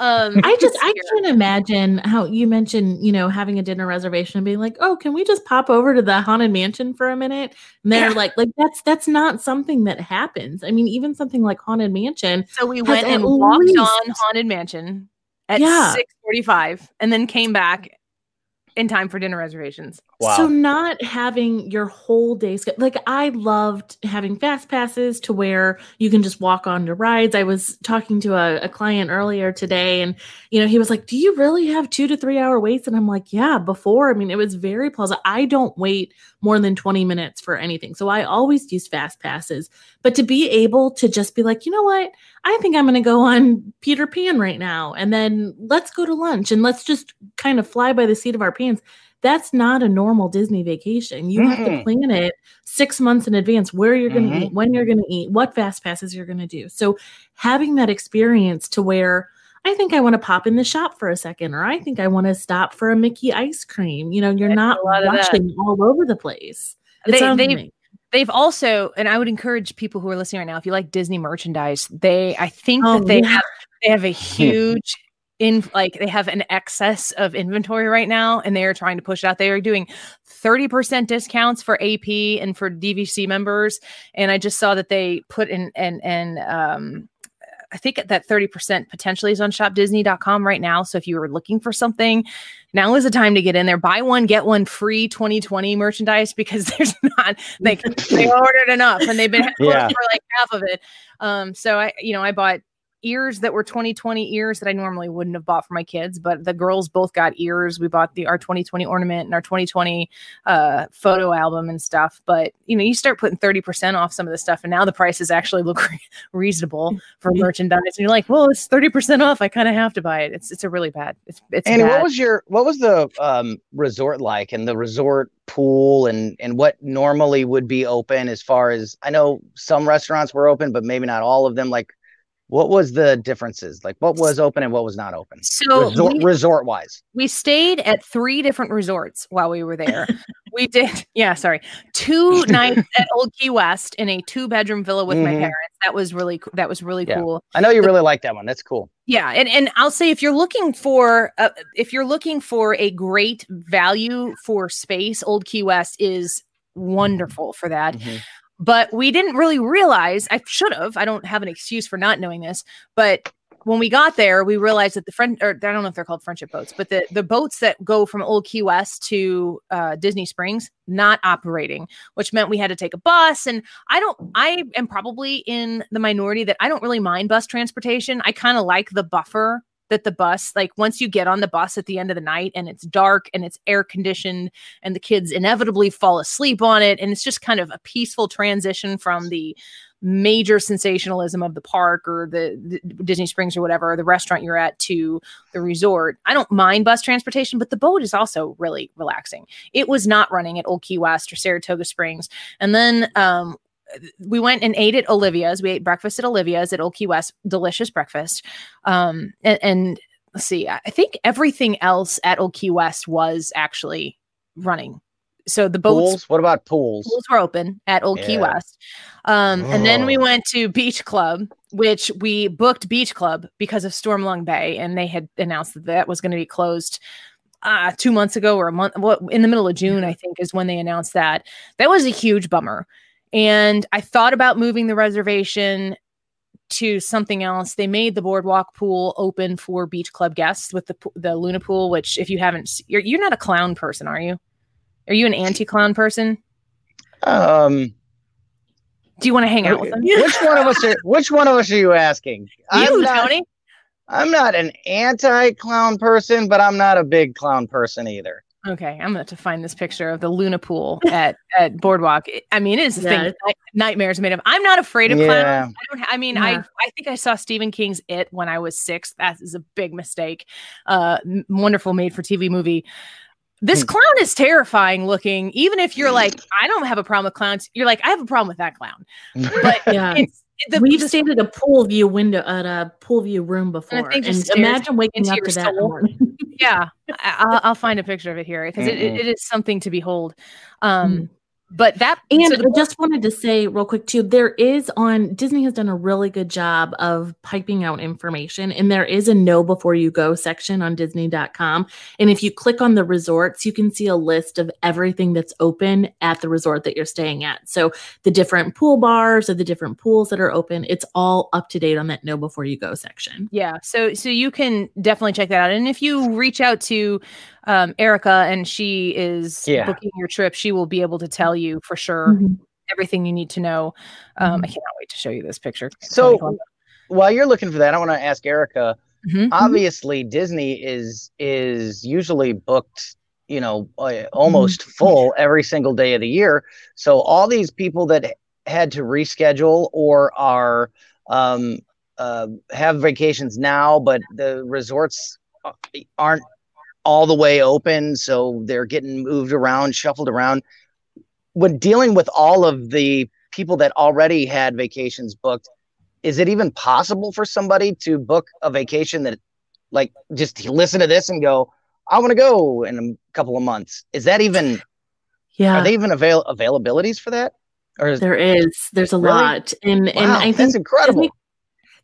Um, I just I can't imagine how you mentioned, you know, having a dinner reservation and being like, "Oh, can we just pop over to the haunted mansion for a minute?" And they're Yeah. like, "Like that's that's not something that happens." I mean, even something like haunted mansion, So we went and walked least- on Haunted Mansion at Yeah. six forty-five, and then came back in time for dinner reservations. Wow. So not having your whole day sch- like I loved having fast passes to where you can just walk on to rides. I was talking to a, a client earlier today and you know he was like, Do you really have two to three hour waits? And I'm like, Yeah, before. I mean, it was very plausible. I don't wait more than 20 minutes for anything. So I always use fast passes. But to be able to just be like, you know what? I think I'm gonna go on Peter Pan right now and then let's go to lunch and let's just kind of fly by the seat of our pants that's not a normal Disney vacation. You have to plan it six months in advance where you're going to Mhm. eat, when you're going to eat, what fast passes you're going to do. So having that experience to where I think I want to pop in the shop for a second, or I think I want to stop for a Mickey ice cream. You know, you're not do a lot of that. rushing all over the place. It They- sounds they- amazing. They've also, and I would encourage people who are listening right now, if you like Disney merchandise, they, I think Oh, that they yeah. have, they have a huge in like they have an excess of inventory right now and they are trying to push it out. They are doing 30% discounts for AP and for DVC members. And I just saw that they put in and and um I think that 30% potentially is on shopdisney.com right now. So if you were looking for something, now is the time to get in there. Buy one, get one free 2020 merchandise because there's not like they ordered enough and they've been Yeah. for like half of it. Um, so I, you know, I bought ears that were 2020 ears that I normally wouldn't have bought for my kids, but the girls both got ears. We bought the our 2020 ornament and our 2020 uh photo album and stuff. But you know, you start putting 30% off some of the stuff, and now the prices actually look re- reasonable for merchandise. And you're like, well, it's 30% off. I kind of have to buy it. It's it's a really bad. It's it's And bad. what was your what was the um, resort like and the resort pool and and what normally would be open as far as I know some restaurants were open, but maybe not all of them. Like, what was the differences? Like, what was open and what was not open? so resort we- resort wise. we stayed at three different resorts while we were there. we did, yeah, sorry, two nights at Old Key West in a two bedroom villa with my Mhm. parents. That was really that was really Yeah. cool. I know you really like that one. That's cool. Yeah, and and I'll say if you're looking for uh, if you're looking for a great value for space, Old Key West is wonderful for that. Mhm. But we didn't really realize, I should have, I don't have an excuse for not knowing this, but when we got there, we realized that the friend, or I don't know if they're called friendship boats, but the, the boats that go from Old Key West to uh, Disney Springs, not operating, which meant we had to take a bus. And I don't, I am probably in the minority that I don't really mind bus transportation. I kind of like the buffer that the bus, like once you get on the bus at the end of the night and it's dark and it's air conditioned and the kids inevitably fall asleep on it. And it's just kind of a peaceful transition from the major sensationalism of the park or the, the Disney Springs or whatever, or the restaurant you're at to the resort. I don't mind bus transportation, but the boat is also really relaxing. It was not running at Old Key West or Saratoga Springs. And then um, we went and ate at Olivia's. We ate breakfast at Olivia's at Old Key West. Delicious breakfast. Um, and, and let's see, I think everything else at Old Key West was actually running. So the boats Pools? What about pools? pools were open at Old Key West. Um, and then we Oh. went to Beach Club, which we booked Beach Club because of Stormalong Bay, and they had announced that that was going to be closed uh, two months ago or a month. What in the middle of June, I think, is when they announced that. That was a huge bummer. And I thought about moving the reservation to something else. They made the boardwalk pool open for beach club guests with the the Luna pool. Which, if you haven't, you're you're not a clown person, are you? Are you an anti-clown person? Um, Do you want to hang out with them? which one of us are which one of us are you asking? I'm You, not, Tony. I'm not an anti-clown person, but I'm not a big clown person either. Okay, I'm going to find this picture of the Luna pool at at Boardwalk. I mean, it is the Yeah. thing night- nightmares made of. I'm not afraid of clowns. Yeah. I don't. I mean, I Yeah. I think I saw Stephen King's It when I was six. That is a big mistake. Uh, wonderful made for TV movie. This Hmm. clown is terrifying looking. Even if you're like, I don't have a problem with clowns. You're like, I have a problem with that clown. But Yeah. it's the, We've the- stayed at a pool view window at a pool view room before, think and, imagine waking up to that. in the soul. morning. yeah, I, I'll, I'll find a picture of it here because it, it, it is something to behold. Um, Mm. But that And so I just wanted to say real quick too, there is on Disney has done a really good job of piping out information, and there is a know before you go section on Disney.com. And if you click on the resorts, you can see a list of everything that's open at the resort that you're staying at. So the different pool bars or the different pools that are open, it's all up to date on that know before you go section. Yeah, so so you can definitely check that out. And if you reach out to um, Erika and she is Yeah. booking your trip, she will be able to tell you for sure Mhm. everything you need to know. Um, I Mhm. cannot wait to show you this picture. So while you're looking for that, I want to ask Erika. Mhm. Obviously, Disney is is usually booked, you know, uh, almost full every single day of the year. So all these people that had to reschedule or are um, uh, have vacations now, but the resorts uh, aren't all the way open, so they're getting moved around, shuffled around. When dealing with all of the people that already had vacations booked, is it even possible for somebody to book a vacation that, like, just listen to this and go, "I want to go in a couple of months"? Is that even? Yeah. Are they even avail availabilities for that? Or is, There is. There's a Really? lot. And and wow, I think that's incredible.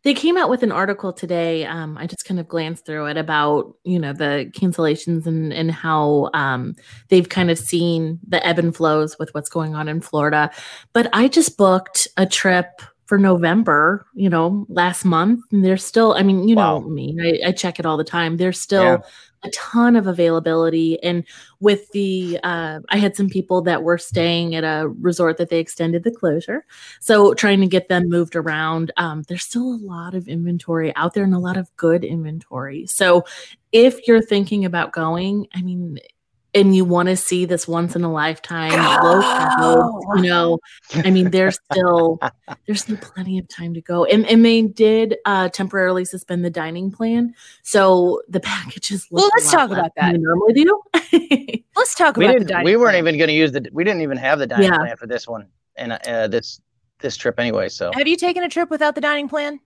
They came out with an article today. Um, I just kind of glanced through it about, you know, the cancellations and and how um they've kind of seen the ebb and flows with what's going on in Florida. But I just booked a trip for November, you know, last month. And they're still, I mean, you know me, I, I check it all the time. They're still Yeah. A ton of availability. And with the, uh, I had some people that were staying at a resort that they extended the closure. So trying to get them moved around. Um, there's still a lot of inventory out there and a lot of good inventory. So if you're thinking about going, I mean, and you want to see this once in a lifetime, low crowds, you know, I mean, there's still there's still plenty of time to go. And and they did uh temporarily suspend the dining plan. So the packages Well, let's lot talk about that. they normally do. Let's talk we about the dining. We weren't plan. even going to use the. We didn't even have the dining Yeah. plan for this one and uh, this this trip anyway. So Have you taken a trip without the dining plan?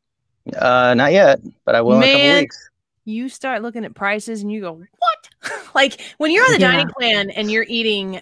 uh, not yet, but I will in a couple weeks. You start looking at prices and you go, "What?" like when you're on the Yeah. dining plan and you're eating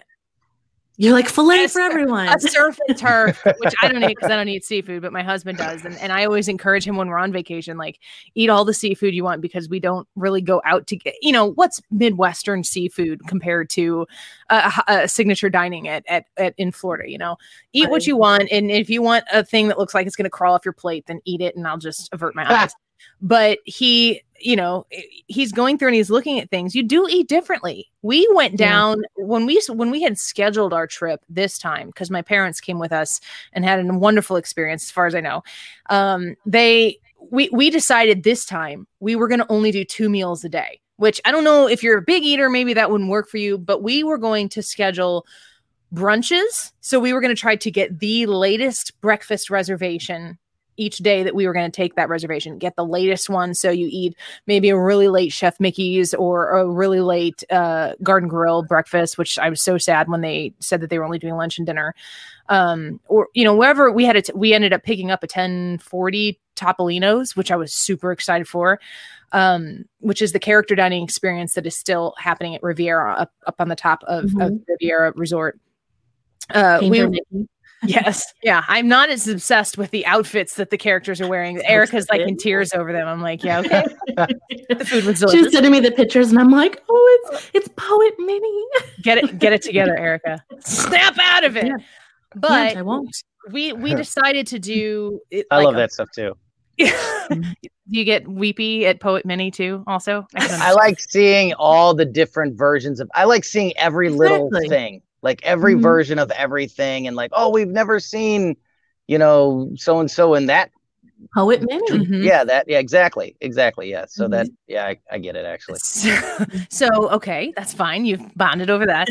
You're like filet Yes, for everyone. a surf and turf, which I don't eat because I don't eat seafood, but my husband does. And, and I always encourage him when we're on vacation, like eat all the seafood you want because we don't really go out to get, you know, what's Midwestern seafood compared to a, a signature dining at, at, at in Florida, you know, eat what you want. And if you want a thing that looks like it's going to crawl off your plate, then eat it and I'll just avert my eyes. But he, you know, he's going through and he's looking at things. You do eat differently. We went Yeah. down when we when we had scheduled our trip this time because my parents came with us and had a wonderful experience, as far as I know. Um, they we we decided this time we were going to only do two meals a day. Which I don't know if you're a big eater, maybe that wouldn't work for you. But we were going to schedule brunches, so we were going to try to get the latest breakfast reservation each day that we were going to take that reservation get the latest one so you eat maybe a really late chef mickey's or a really late uh, garden grill breakfast which i was so sad when they said that they were only doing lunch and dinner um, or you know wherever we had it we ended up picking up a 1040 Topolino's which i was super excited for um, which is the character dining experience that is still happening at riviera up, up on the top of, of Mhm. riviera resort uh, we, Mickey. Yes. Yeah. I'm not as obsessed with the outfits that the characters are wearing. Erika's like in tears over them. I'm like, yeah, okay. The food was She was sending me the pictures, and I'm like, "Oh, it's it's Poet Minnie. Get it, get it together, Erika. Snap out of it. Yeah. But Can't, I won't. we we decided to do it I like love a- that stuff too. do you get weepy at Poet Minnie too? Also, I, I like seeing all the different versions of. I like seeing every little Exactly. thing, like every Mm-hmm. Mhm. version of everything, and like, oh, we've never seen, you know, so and so in that. Poet Minnie. Mhm. Yeah, that. Yeah, exactly, exactly. Yeah. So Mm-hmm. that. Yeah, I, I get it actually. So, so, okay, that's fine. You've bonded over that.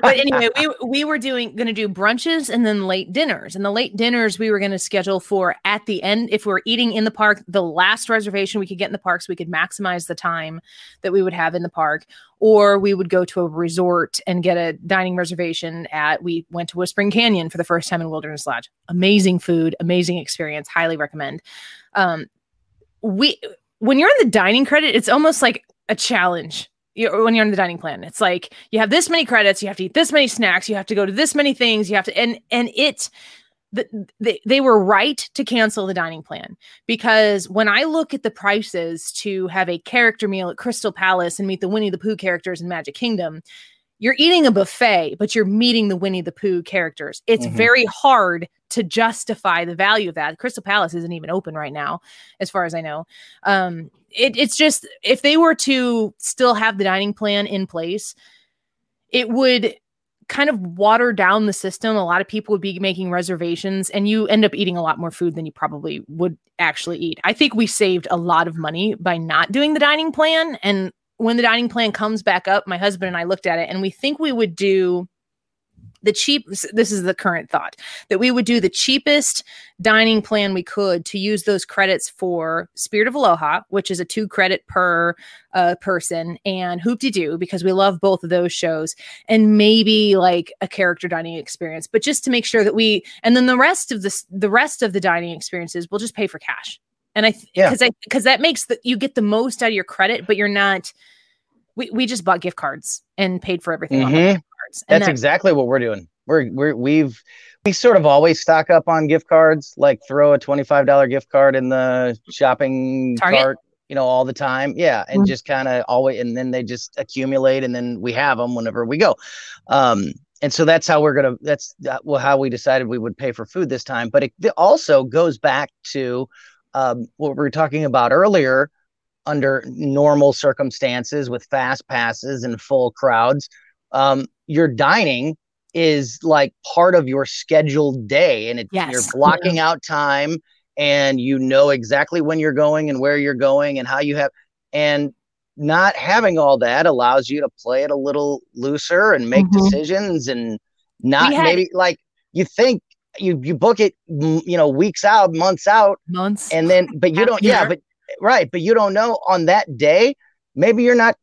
But anyway, we we were doing going to do brunches and then late dinners. And the late dinners we were going to schedule for at the end if we are eating in the park, the last reservation we could get in the park so we could maximize the time that we would have in the park or we would go to a resort and get a dining reservation at we went to Whispering Canyon for the first time in Wilderness Lodge. Amazing food, amazing experience, highly recommend. Um we when you're in the dining credit, it's almost like a challenge. You, when you're on the dining plan, it's like you have this many credits, you have to eat this many snacks, you have to go to this many things, you have to, and and it, the, they they were right to cancel the dining plan because when I look at the prices to have a character meal at Crystal Palace and meet the Winnie the Pooh characters in Magic Kingdom, you're eating a buffet, but you're meeting the Winnie the Pooh characters. It's Mhm. very hard to justify the value of that. Crystal Palace isn't even open right now, as far as I know. Um, it, it's just if they were to still have the dining plan in place, it would kind of water down the system. A lot of people would be making reservations, and you end up eating a lot more food than you probably would actually eat. I think we saved a lot of money by not doing the dining plan. And when the dining plan comes back up, my husband and I looked at it, and we think we would do the cheap this is the current thought that we would do the cheapest dining plan we could to use those credits for spirit of aloha which is a two credit per uh, person and Hoop-Dee-Doo because we love both of those shows and maybe like a character dining experience but just to make sure that we and then the rest of this the rest of the dining experiences we'll just pay for cash and i Yeah. because i because that makes the you get the most out of your credit but you're not we, we just bought gift cards and paid for everything on the Mhm. gift cards and That's that- exactly what we're doing. We're we're we've we sort of always stock up on gift cards, like throw a twenty five dollar gift card in the shopping Target? cart, you know, all the time. Yeah, and Mhm. just kind of always, and then they just accumulate, and then we have them whenever we go. Um, and so that's how we're gonna. That's that, well, how we decided we would pay for food this time. But it also goes back to um, what we were talking about earlier. Under normal circumstances, with fast passes and full crowds, um, your dining is like part of your scheduled day and it, you're Yes. blocking out time and you know exactly when you're going and where you're going and how you have and not having all that allows you to play it a little looser and make Mhm. decisions and not had- maybe like you think you you book it you know weeks out months out months and then but you don't yeah but right but you don't know on that day maybe you're not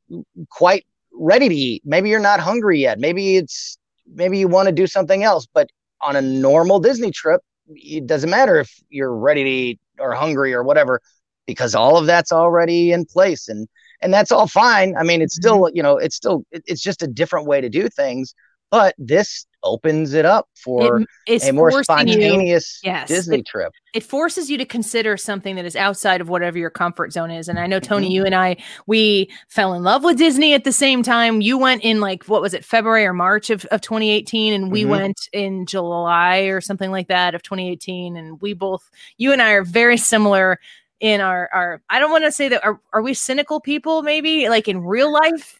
quite ready to eat. Maybe you're not hungry yet. Maybe it's maybe you want to do something else but on a normal disney trip it doesn't matter if you're ready to eat or hungry or whatever because all of that's already in place and and that's all fine. I mean it's still mm-hmm. you know it's still it's just a different way to do things but this opens it up for It- a more forcing you- spontaneous Yes, Disney it- trip. it forces you to consider something that is outside of whatever your comfort zone is. And I know Mm-hmm. Tony, you and I, we fell in love with Disney at the same time. You went in like what was it, February or March of, of 2018, and we Mhm. went in July or something like that of 2018. And we both, you and I, are very similar in our our. I don't want to say that are are we cynical people? Maybe like in real life.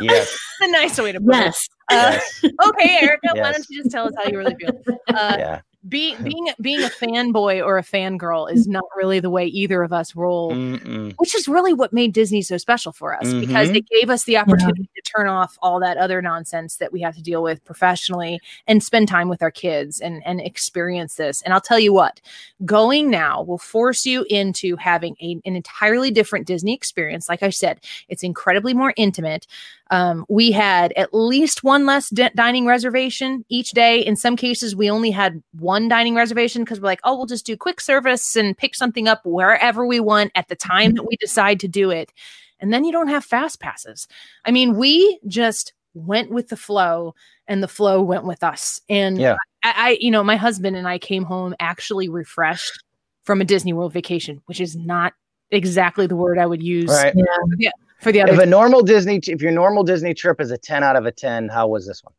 Yes. a nice way to put Yes. It. Uh, yes. okay, Erika, why don't you just tell us how you really feel? Uh, yeah. being being being a fanboy or a fangirl is not really the way either of us roll Mm-mm. which is really what made disney so special for us because Mhm. it gave us the opportunity to turn off all that other nonsense that we have to deal with professionally and spend time with our kids and and experience this and i'll tell you what going now will force you into having a, an entirely different disney experience like i said it's incredibly more intimate um, we had at least one less di- dining reservation each day. In some cases, we only had one dining reservation because we're like, oh, we'll just do quick service and pick something up wherever we want at the time that we decide to do it. And then you don't have fast passes. I mean, we just went with the flow and the flow went with us. And Yeah. I, I, you know, my husband and I came home actually refreshed from a Disney World vacation, which is not exactly the word I would use Right. For the other If a normal Disney, if your normal Disney trip is a 10 out of a 10, how was this one?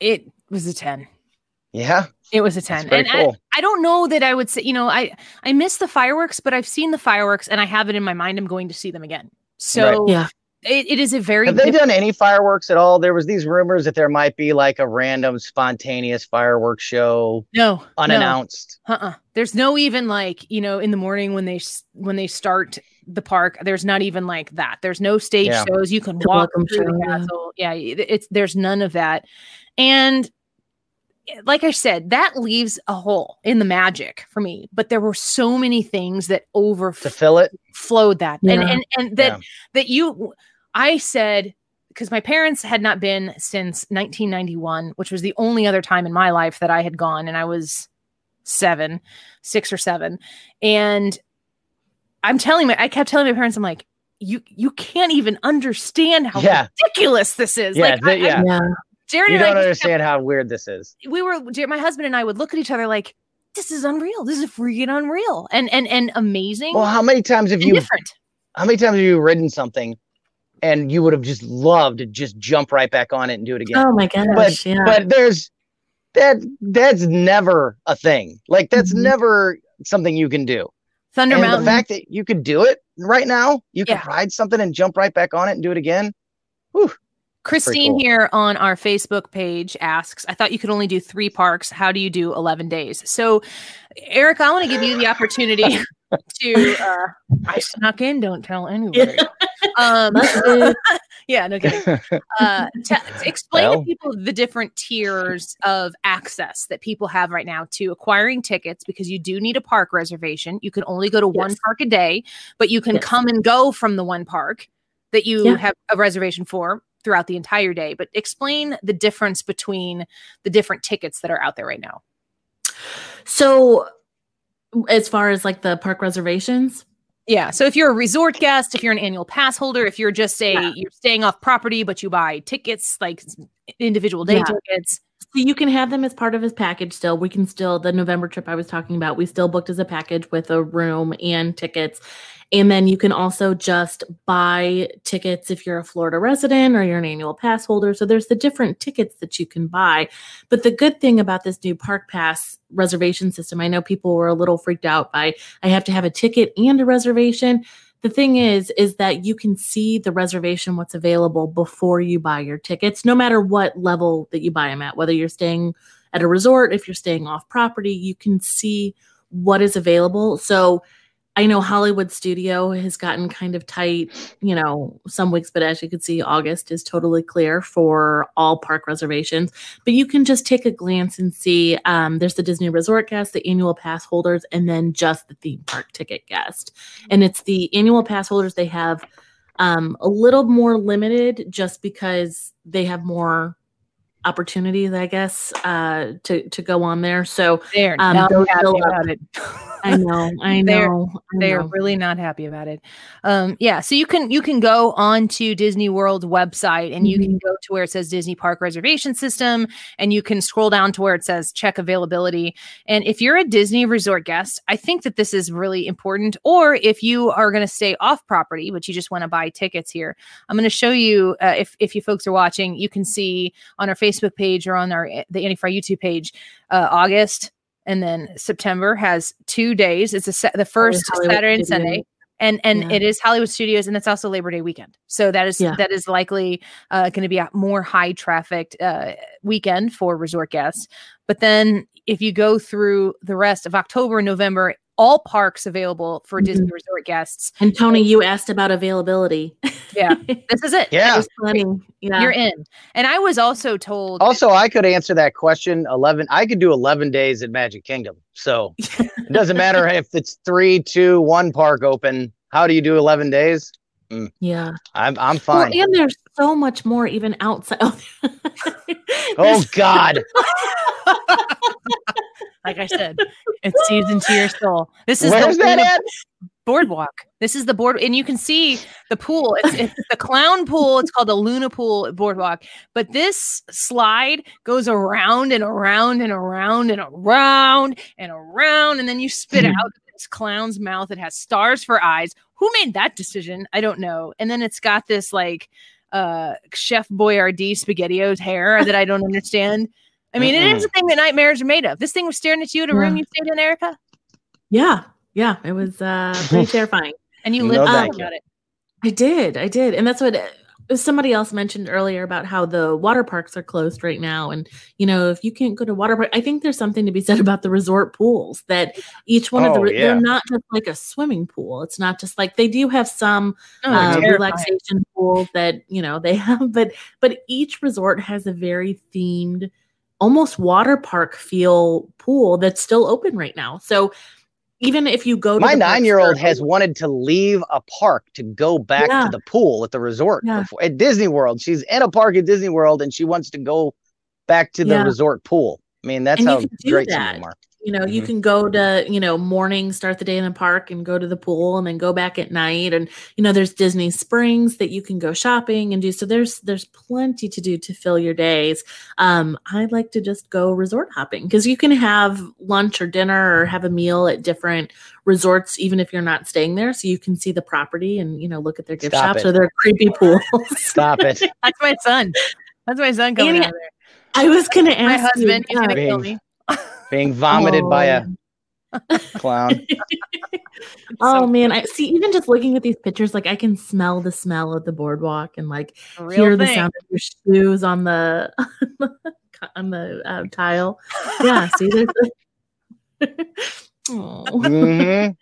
it was a 10 Yeah. it was a 10 pretty and cool. I, I don't know that i would say you know i i miss the fireworks but i've seen the fireworks and i have it in my mind i'm going to see them again so Yeah. it, it is a very Have they diff- done any fireworks at all? There was these rumors that there might be like a random spontaneous fireworks show no no, unannounced. uh-uh. there's no even like you know in the morning when they s- when they start the park there's not even like that there's no stage Yeah. shows you can The walk through the show, yeah. castle yeah it- it's there's none of that and eh, like I said, that leaves a hole in the magic for me. But there were so many things that over To fill it, flowed that and and and that Yeah. that you i said because my parents had not been since 1991 which was the only other time in my life that i had gone and i was seven six or seven and i'm telling my i kept telling my parents i'm like you you can't even understand how Yeah. ridiculous this is Yeah, like the- I- I- yeah. Yeah. jared you and I don't just understand how weird this is. we were Jared- my husband and i would look at each other like this is unreal this is freaking unreal and and and amazing Well, how many times have you different how many times have you ridden something and you would have just loved to just jump right back on it and do it again? Oh my gosh. yeah. But there's that that's never a thing. Like that's Mm-hmm. Mhm. never something you can do. Thunder and mountain the fact that you could do it right now, you Yeah. could ride something and jump right back on it and do it again. Christine cool. here on our Facebook page asks, I thought you could only do three parks. How do you do 11 days? So, Eric, I want to give you the opportunity to, uh, I snuck in, don't tell anybody. Um, yeah, no kidding. Uh, t- explain Well. to people the different tiers of access that people have right now to acquiring tickets because you do need a park reservation. You can only go to one park a day, but you can Yes. come and go from the one park that you Yeah. have a reservation for throughout the entire day. But explain the difference between the different tickets that are out there right now. So, as far as like the park reservations, Yeah. So if you're a resort guest, if you're an annual pass holder, if you're just a Yeah. you're staying off property but you buy tickets like individual day Yeah. tickets. so you can have them as part of his package still. We can still, the November trip I was talking about, we still booked as a package with a room and tickets. And then you can also just buy tickets if you're a Florida resident or you're an annual pass holder. So there's the different tickets that you can buy. But the good thing about this new park pass reservation system, I know people were a little freaked out by I have to have a ticket and a reservation. The thing is, is that you can see the reservation, what's available before you buy your tickets, no matter what level that you buy them at, whether you're staying at a resort, if you're staying off property, you can see what is available. So I know Hollywood Studio has gotten kind of tight, you know, some weeks, but as you can see, August is totally clear for all park reservations. But you can just take a glance and see um, there's the Disney Resort guest, the annual pass holders, and then just the theme park ticket guest. And it's the annual pass holders, they have um, a little more limited just because they have more opportunities, I guess, uh, to to go on there. So They're Um, not happy about it. I know, I They're- know, They're really not happy about it. Um, yeah, so you can you can go on to Disney World website and you can go to where it says Disney Park Reservation System and you can scroll down to where it says check availability. And if you're a Disney resort guest, I think that this is really important. Or if you are going to stay off property, but you just want to buy tickets here, I'm going to show you uh, if if you folks are watching, you can see on our Facebook page or on our the Annie Frey YouTube page, uh, August and then September has two days. It's a sa- the first Hollywood Saturday and Studios. Sunday, and and Yeah. it is Hollywood Studios, and it's also Labor Day weekend. So that is Yeah. that is likely uh, going to be a more high trafficked uh, weekend for resort guests. But then if you go through the rest of October and November, all parks available for Disney Mhm. resort guests. And Tony, you asked about availability. Yeah, this is it. Yeah. There's plenty. Yeah. You're in. And I was also told Also, I could answer that question. Eleven. I could do eleven days at Magic Kingdom. So it doesn't matter if it's three, two, one park open. How do you do eleven days? yeah. I'm I'm Well, fine. and there's so much more even outside. oh God. like I said, it's seasoned into your soul. This is Where's the boardwalk. This is the board, and you can see the pool. It's, it's the clown pool. It's called the Luna Pool Boardwalk. But this slide goes around and around and around and around and around, and then you spit Mhm. out this clown's mouth. It has stars for eyes. Who made that decision? I don't know. And then it's got this like uh Chef Boyardee SpaghettiOs hair that I don't understand. I mean, it is a thing that nightmares are made of. This thing was staring at you at a room Yeah. you stayed in, Erika, yeah. Yeah. It was uh, pretty terrifying. and you No, lived thank about it. I did. I did. And that's what uh, somebody else mentioned earlier about how the water parks are closed right now. And, you know, if you can't go to water park, I think there's something to be said about the resort pools that each one of the, Oh, re- yeah. they're not just like a swimming pool. It's not just like they do have some Oh, uh, relaxation pools that, you know, they have, but, but each resort has a very themed, almost water park feel pool that's still open right now. So, even if you go to My nine year old has wanted to leave a park to go back Yeah. to the pool at the resort Yeah. before, at Disney World. She's in a park at Disney World and she wants to go back to the Yeah. resort pool. I mean, that's And how great some of them are. You know you Mhm. can go to you know morning start the day in the park and go to the pool and then go back at night and you know there's disney springs that you can go shopping and do so there's there's plenty to do to fill your days um i like to just go resort hopping because you can have lunch or dinner or have a meal at different resorts even if you're not staying there so you can see the property and you know look at their gift Stop shops it. or their creepy pools Stop it. That's my son. That's my son coming Annie, out there. i was gonna ask My husband, he's you, gonna uh, kill me. Being vomited by a clown. Oh So man, I see. Even just looking at these pictures, like I can smell the smell of the boardwalk and like a real hear the sound of your shoes on the on the uh, tile. Yeah, see, there's. A- Aw. Mhm.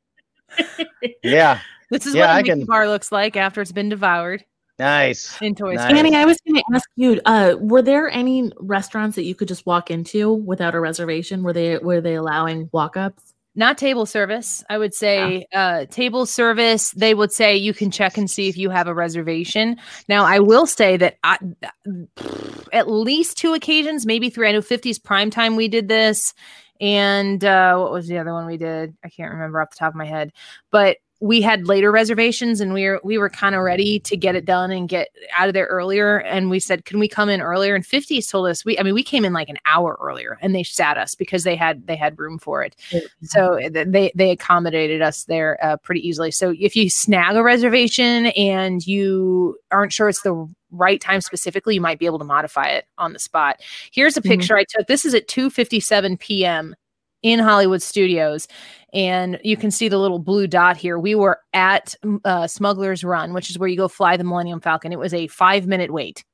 Yeah. This is Yeah, what a I Mickey can- bar looks like after it's been devoured Nice. in Toy Nice. Annie, I was going to ask you: uh, Were there any restaurants that you could just walk into without a reservation? Were they were they allowing walk-ups? Not table service. I would say uh, table service. They would say you can check and see if you have a reservation. Now, I will say that I, at least two occasions, maybe three. I know 50s prime time we did this, and uh, what was the other one we did? I can't remember off the top of my head, but we had later reservations and we were we were kind of ready to get it done and get out of there earlier. And we said can we come in earlier? And 50s told us we i mean we came in like an hour earlier and they sat us because they had they had room for it. So they they accommodated us there uh, pretty easily. So if you snag a reservation and you aren't sure it's the right time specifically you might be able to modify it on the spot. Here's a Mhm. picture i took. This is at 2:57 p.m in hollywood studios and you can see the little blue dot here we were at uh, smuggler's run which is where you go fly the millennium falcon it was a five minute wait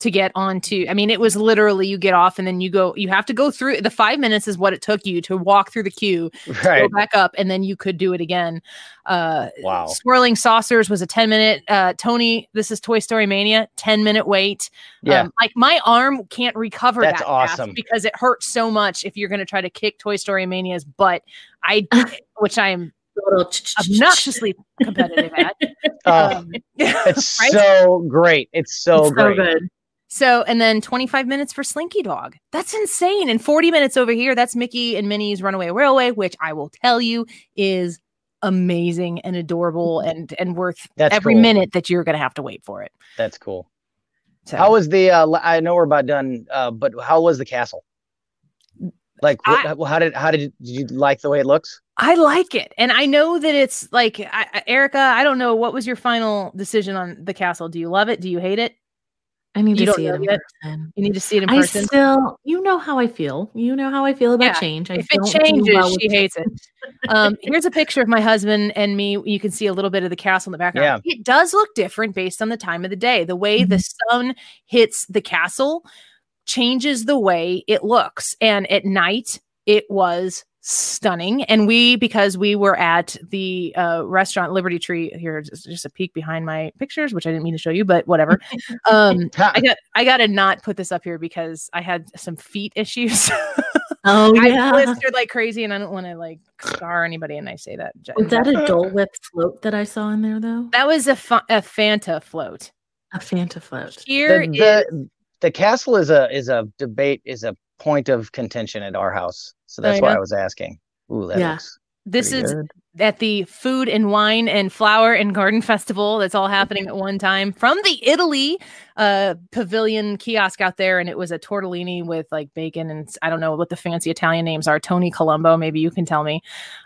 to get onto i mean it was literally you get off and then you go you have to go through the five minutes is what it took you to walk through the queue Right. go back up and then you could do it again uh Wow. swirling saucers was a 10 minute uh tony this is toy story mania 10 minute wait Yeah. um, like my arm can't recover That's that fast awesome. because it hurts so much if you're going to try to kick toy story mania's butt i which i am obnoxiously competitive at Oh, um, it's right? so great. It's so It's so great. good. So, and then 25 minutes for Slinky Dog. That's insane. And 40 minutes over here, that's Mickey and Minnie's Runaway Railway, which I will tell you is amazing and adorable and and worth That's every cool. minute that you're going to have to wait for it. That's cool. So, How was the? Uh, l- I know we're about done, uh, but how was the castle? Like, what, I- how did how did you, did you like the way it looks? I like it. And I know that it's like I, I- Erika, I don't know what was your final decision on the castle? Do you love it? Do you hate it? I need You to see it know in yet? person. You need to see it in I person. still, you know how I feel. You know how I feel about Yeah, change. I if it don't do changes, well with she hates it. Um, here's a picture of my husband and me. You can see a little bit of the castle in the background. It does look different based on the time of the day. The way the sun hits the castle changes the way it looks. And at night, it was stunning. And we, because we were at the uh, restaurant Liberty Tree, here, just, just a peek behind my pictures, which I didn't mean to show you, but whatever. Um, I got I got to not put this up here because I had some feet issues. Oh I yeah. blistered like crazy, and I don't want to like scar anybody. And I say that. Was that a Dole Whip float that I saw in there though? That was a, fa- a Fanta float. A Fanta float. Here the, is the, castle is a is a debate is a point of contention at our house, so that's why? I was asking. Ooh, that Yeah. this is good. at the Food and Wine and Flower and Garden Festival. That's all happening at one time from the Italy uh, pavilion kiosk out there, and it was a tortellini with like bacon and I don't know what the fancy Italian names are. Tony Colombo, maybe you can tell me.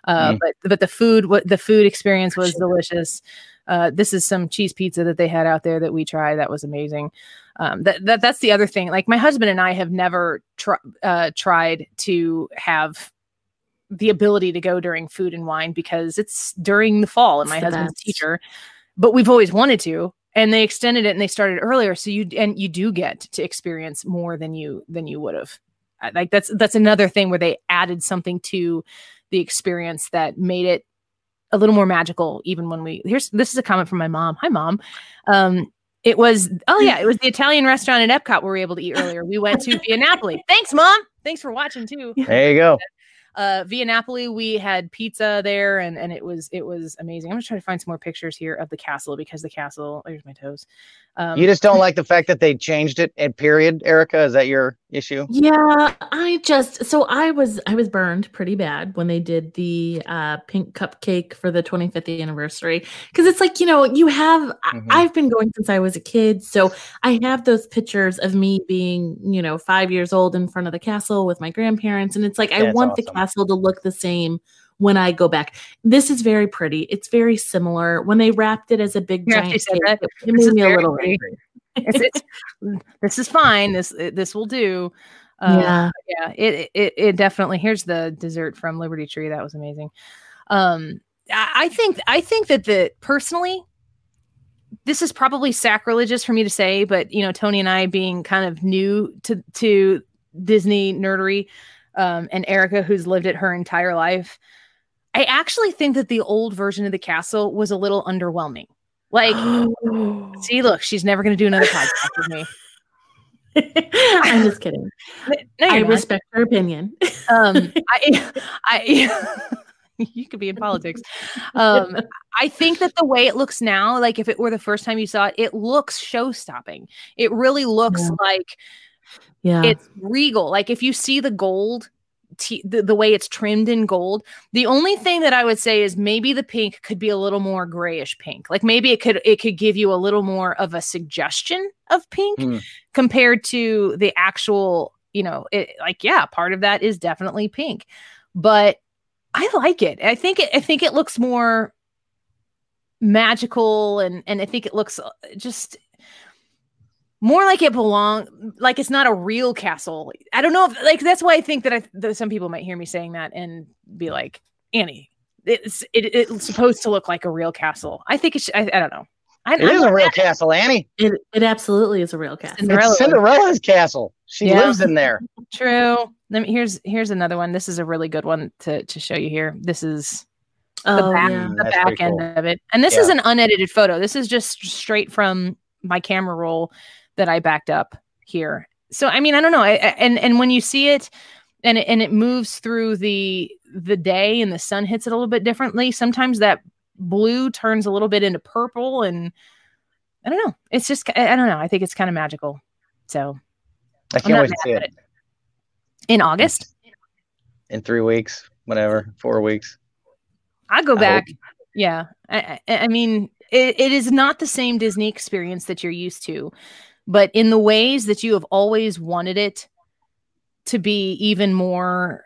Uh, Mm. But but the food, what the food experience was delicious. Uh, this is some cheese pizza that they had out there that we tried. That was amazing. Um, that, that that's the other thing. Like my husband and I have never tr- uh, tried to have the ability to go during food and wine because it's during the fall and my husband's best. teacher but we've always wanted to and they extended it and they started earlier so you and you do get to experience more than you than you would have like that's that's another thing where they added something to the experience that made it a little more magical even when we here's this is a comment from my mom hi mom um it was oh mm. yeah it was the italian restaurant at epcot where we were able to eat earlier. We went to via napoli thanks mom. Thanks for watching too. There you go. Uh via napoli we had pizza there and and it was it was amazing i'm gonna try to find some more pictures here of the castle because the castle there's my toes um You just don't like the fact that they changed it at period, Erika. Is that your issue? Yeah, I just so I was I was burned pretty bad when they did the uh pink cupcake for the 25th anniversary because it's like, you know, you have I- Mhm. I've been going since I was a kid, so I have those pictures of me being, you know, 5 years old in front of the castle with my grandparents and it's like I That's want the awesome. Castle to look the same when I go back. This is very pretty. It's very similar. When they wrapped it as a big Yeah, giant cake, it, made is me a little angry. it's, it's, this is fine this this will do uh, yeah. yeah it, it it definitely here's the dessert from liberty tree that was amazing um I, I think i think that the personally this is probably sacrilegious for me to say but you know tony and i being kind of new to to disney nerdery um and erika who's lived it her entire life i actually think that the old version of the castle was a little underwhelming like see look she's never going to do another podcast with me I'm just kidding. no, I not. respect her opinion. um i i you could be in politics um i think that the way it looks now like if it were the first time you saw it it looks show stopping it really looks Yeah. like Yeah. it's regal like if you see the gold t- the, the way it's trimmed in gold the only thing that i would say is maybe the pink could be a little more grayish pink like maybe it could it could give you a little more of a suggestion of pink Hmm. compared to the actual you know it like yeah part of that is definitely pink but i like it i think it i think it looks more magical and and i think it looks uh, just more like it belong like it's not a real castle i don't know if like that's why i think that i that some people might hear me saying that and be like annie it's it, it's supposed to look like a real castle i think it's i, I don't know I, It is a real castle, Annie. it, it absolutely is a real castle Cinderella. It's Cinderella's castle. She Yeah. lives in there. True. Let me here's here's another one. This is a really good one to to show you here. This is Oh back- yeah. the That's back end cool. of it. And this is an unedited photo. This is just straight from my camera roll that I backed up here. So I mean, I don't know. I, I- and and when you see it and it, and it moves through the the day and the sun hits it a little bit differently, sometimes that blue turns a little bit into purple and I don't know. It's just I I don't know. I think it's kind of magical. So I can't wait to see at it. in August, in three weeks, whatever, four weeks. I'll go I back. Yeah. I, I, I mean, it, it is not the same Disney experience that you're used to, but in the ways that you have always wanted it to be even more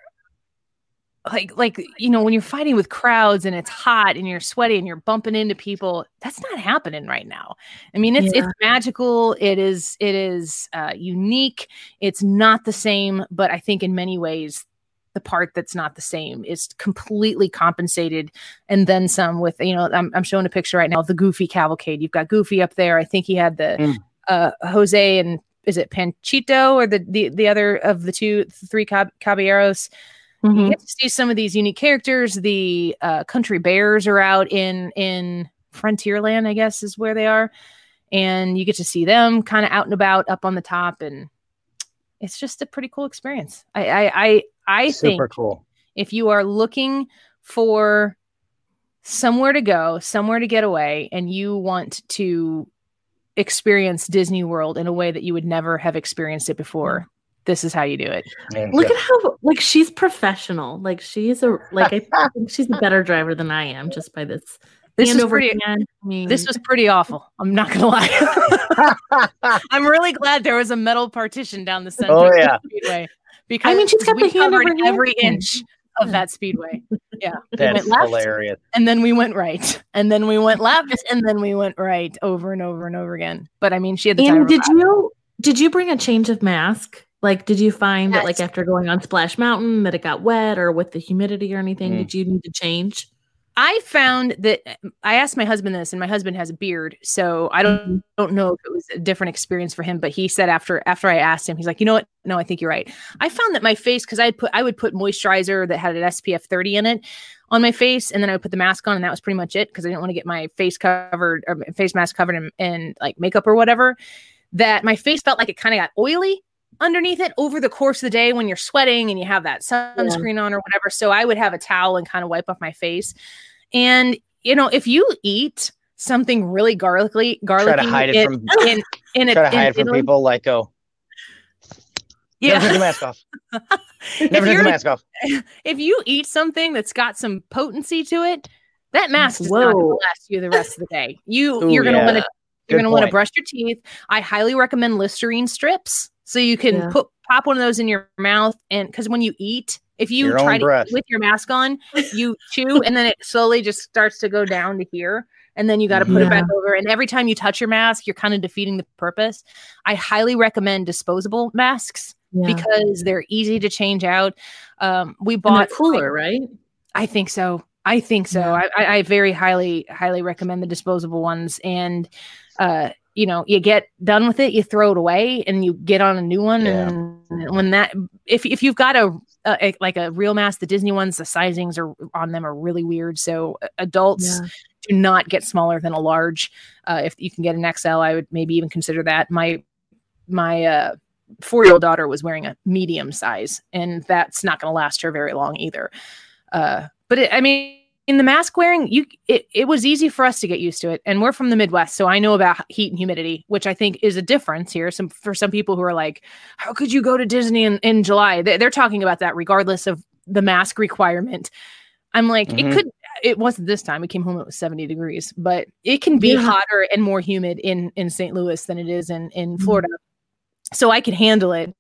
like like you know when you're fighting with crowds and it's hot and you're sweaty and you're bumping into people that's not happening right now. I mean it's Yeah. it's magical. It is it is uh unique. It's not the same but i think in many ways the part that's not the same is completely compensated. And then some with you know i'm, I'm showing a picture right now of the goofy cavalcade. You've got goofy up there. I think he had the Mm. Uh jose and is it panchito or the the, the other of the two three cab- caballeros you Mhm. get to see some of these unique characters. The uh, country bears are out in in Frontierland, I guess, is where they are, and you get to see them kind of out and about up on the top, and it's just a pretty cool experience. I I I, I think cool. if you are looking for somewhere to go, somewhere to get away, and you want to experience Disney World in a way that you would never have experienced it before, this is how you do it. Man, Look yeah. at how like she's professional. Like she's a like I think she's a better driver than I am just by this. This hand is over pretty. hand. I mean, This was pretty awful. I'm not gonna lie. I'm really glad there was a metal partition down the center Oh, of the yeah. speedway because I mean, she's got we the hand over every thing. inch of that speedway. Yeah, we That's went left, hilarious. and then we went right, and then we went left, and then we went right over and over and over again. But I mean, she had the time. And of did you did you bring a change of mask? Like, did you find that like after going on Splash Mountain that it got wet or with the humidity or anything? Mm. Did you need to change? I found that I asked my husband this, and my husband has a beard, so I don't Mm-hmm. don't know if it was a different experience for him. But he said after after I asked him, he's like, you know what? No, I think you're right. I found that my face because I put I would put moisturizer that had an SPF 30 in it on my face, and then I would put the mask on, and that was pretty much it because I didn't want to get my face covered or face mask covered in, in like makeup or whatever. That my face felt like it kind of got oily underneath it over the course of the day when you're sweating and you have that sunscreen on or whatever. So I would have a towel and kind of wipe off my face. And you know, if you eat something really garlicky, garlicky Try to hide it in, from in, in a, try to in hide it from Italy- people like oh. go. Never take the Yeah, mask off. if, Never take the you're- mask off. if you eat something that's got some potency to it, that mask is not going to last you the rest of the day. You Ooh, you're going to yeah. want to you're Good going to want to brush your teeth. I highly recommend Listerine strips so you can Yeah. put pop one of those in your mouth and because when you eat, if you Your try to breath. eat with your mask on, you chew and then it slowly just starts to go down to here. And then you got to put it back over. And every time you touch your mask, you're kind of defeating the purpose. I highly recommend disposable masks Yeah. because they're easy to change out. Um, we And they're bought cooler, right? I think so. I think so. Yeah. I, I, I very highly, highly recommend the disposable ones. And, uh, you know, you get done with it, you throw it away, and you get on a new one. Yeah. And when that, if if you've got a, a like a real mask, the Disney ones, the sizings are on them are really weird. So uh, adults Yeah. do not get smaller than a large. Uh, if you can get an XL, I would maybe even consider that. My my uh, four year old daughter was wearing a medium size, and that's not going to last her very long either. Uh, but it, I mean, in the mask wearing, you it, it was easy for us to get used to it, and we're from the Midwest, so I know about heat and humidity, which I think is a difference here. Some for some people who are like, how could you go to Disney in, in July? They, they're talking about that regardless of the mask requirement. I'm like, Mhm. it could. It wasn't this time. We came home. It was 70 degrees, but it can be Yeah. hotter and more humid in in St. Louis than it is in in Mhm. Florida. So I could handle it.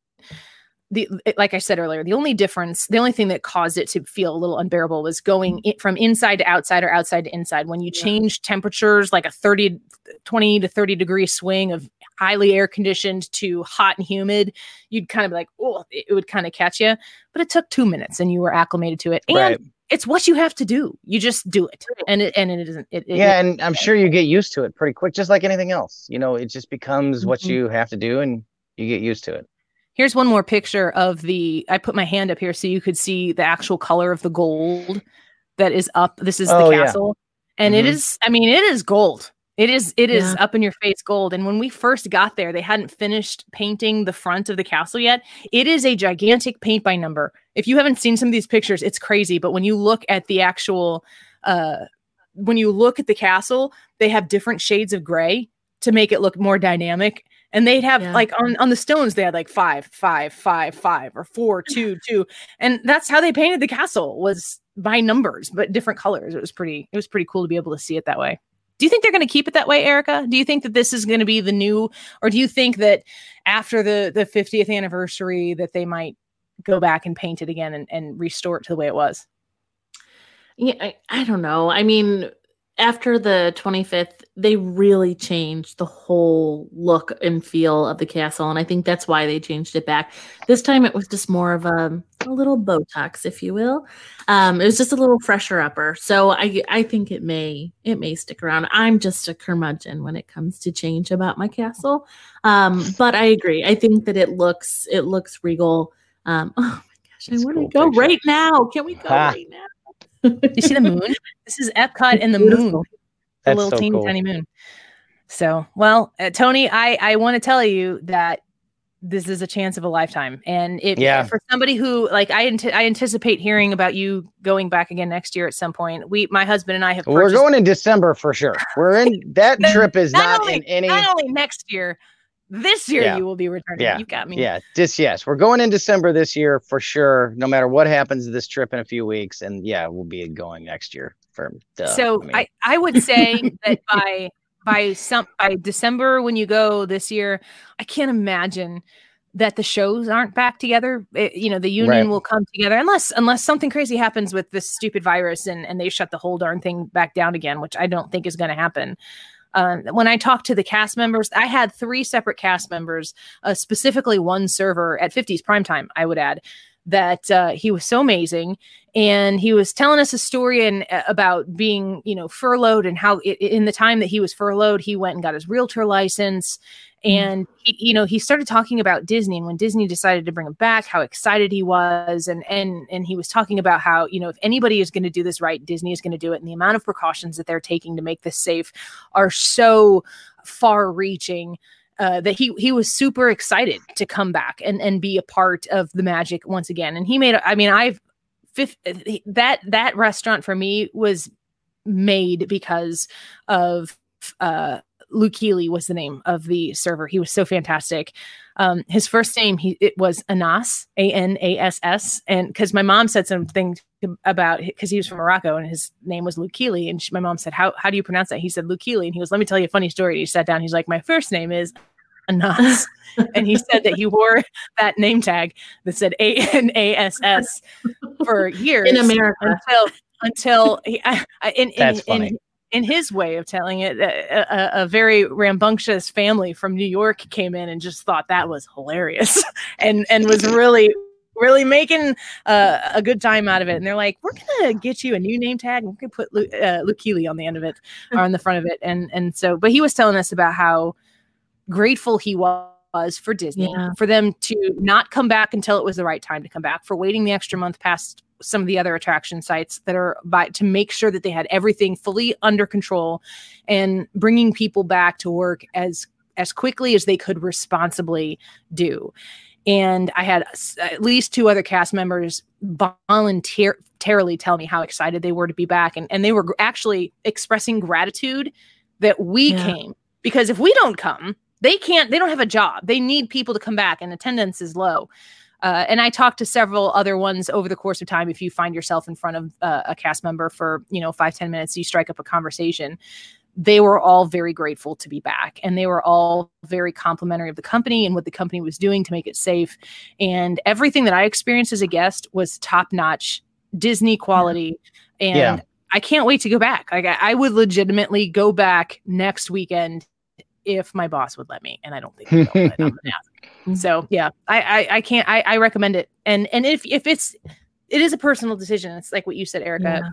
The like I said earlier, the only difference, the only thing that caused it to feel a little unbearable was going i- from inside to outside or outside to inside. When you Yeah. change temperatures, like a 30, 20 to 30 degree swing of highly air conditioned to hot and humid, you'd kind of be like, oh, it would kind of catch you. But it took two minutes and you were acclimated to it. And Right. it's what you have to do. You just do it. And it and it isn't it, it Yeah, and I'm sure you get used to it pretty quick, just like anything else. You know, it just becomes what Mhm. you have to do, and you get used to it. Here's one more picture of the. I put my hand up here so you could see the actual color of the gold that is up. This is Oh, the yeah. castle, and it Mhm. is. I mean, it is gold. It is. It is Yeah. up in your face gold. And when we first got there, they hadn't finished painting the front of the castle yet. It is a gigantic paint by number. If you haven't seen some of these pictures, it's crazy. But when you look at the actual, uh, when you look at the castle, they have different shades of gray to make it look more dynamic and they'd have yeah. like on on the stones they had like five five five five or four two two. And that's how they painted the castle was by numbers but different colors. It was pretty it was pretty cool to be able to see it that way. Do you think they're going to keep it that way erika? Do you think that this is going to be the new or do you think that after the the 50th anniversary that they might go back and paint it again and, and restore it to the way it was? Yeah I, I don't know. I mean after the 25th, they really changed the whole look and feel of the castle. And I think that's why they changed it back. This time it was just more of a, a little Botox, if you will. Um, it was just a little fresher upper. So I I think it may it may stick around. I'm just a curmudgeon when it comes to change about my castle. Um, but I agree. I think that it looks it looks regal. Um, oh my gosh, I want to go picture. right now. Can we go right now? you see the moon? This is Epcot and the moon. The That's little so teeny cool. tiny moon. So, well, uh, Tony, I I want to tell you that this is a chance of a lifetime, and it yeah. for somebody who like I I anticipate hearing about you going back again next year at some point. We, my husband and I have. We're going in December for sure. We're in that trip is not, not only, in any. Not only next year, this year yeah. you will be returning. Yeah. You got me. Yeah. Just yes. We're going in December this year for sure. No matter what happens to this trip in a few weeks. And yeah, we'll be going next year for duh, so I, mean. I, I would say that by by some by December when you go this year, I can't imagine that the shows aren't back together. It, you know, the union right. will come together unless unless something crazy happens with this stupid virus and and they shut the whole darn thing back down again, which I don't think is going to happen. Um, when I talked to the cast members, I had three separate cast members, uh, specifically one server at 50s primetime, I would add, that uh, he was so amazing. And he was telling us a story and uh, about being, you know, furloughed and how it, in the time that he was furloughed, he went and got his realtor license Mm-hmm. and he, you know he started talking about disney and when disney decided to bring him back how excited he was and and and he was talking about how you know if anybody is going to do this right disney is going to do it and the amount of precautions that they're taking to make this safe are so far reaching uh, that he he was super excited to come back and and be a part of the magic once again and he made i mean i've fifth, that that restaurant for me was made because of uh Luke Keeley was the name of the server. He was so fantastic. Um, his first name he it was Anas, A N A S S, and because my mom said something about because he was from Morocco and his name was Luke Keeley, and she, my mom said, "How how do you pronounce that?" He said Luke Keeley, and he was, "Let me tell you a funny story." He sat down. He's like, "My first name is." Anas, and he said that he wore that name tag that said A N A S S for years in America until until he, I, in, in, in, in his way of telling it, a, a, a, very rambunctious family from New York came in and just thought that was hilarious, and and was really really making uh, a good time out of it. And they're like, "We're gonna get you a new name tag. We're gonna put Luke, uh, Luke Keeley on the end of it or on the front of it." And and so, but he was telling us about how grateful he was for Disney yeah. for them to not come back until it was the right time to come back, for waiting the extra month past some of the other attraction sites that are by to make sure that they had everything fully under control and bringing people back to work as as quickly as they could responsibly do. And I had at least two other cast members voluntarily tell me how excited they were to be back. And, and they were actually expressing gratitude that we yeah. came. Because if we don't come, they can't, they don't have a job. They need people to come back, and attendance is low. Uh, and I talked to several other ones over the course of time. If you find yourself in front of uh, a cast member for, you know, five ten minutes, you strike up a conversation. They were all very grateful to be back and they were all very complimentary of the company and what the company was doing to make it safe. And everything that I experienced as a guest was top notch Disney quality. And yeah. I can't wait to go back. Like I, I would legitimately go back next weekend if my boss would let me, and I don't think he will. I'm ask. So yeah, I, I, I can't. I, I recommend it, and and if if it's it is a personal decision. It's like what you said, Erika. Yeah.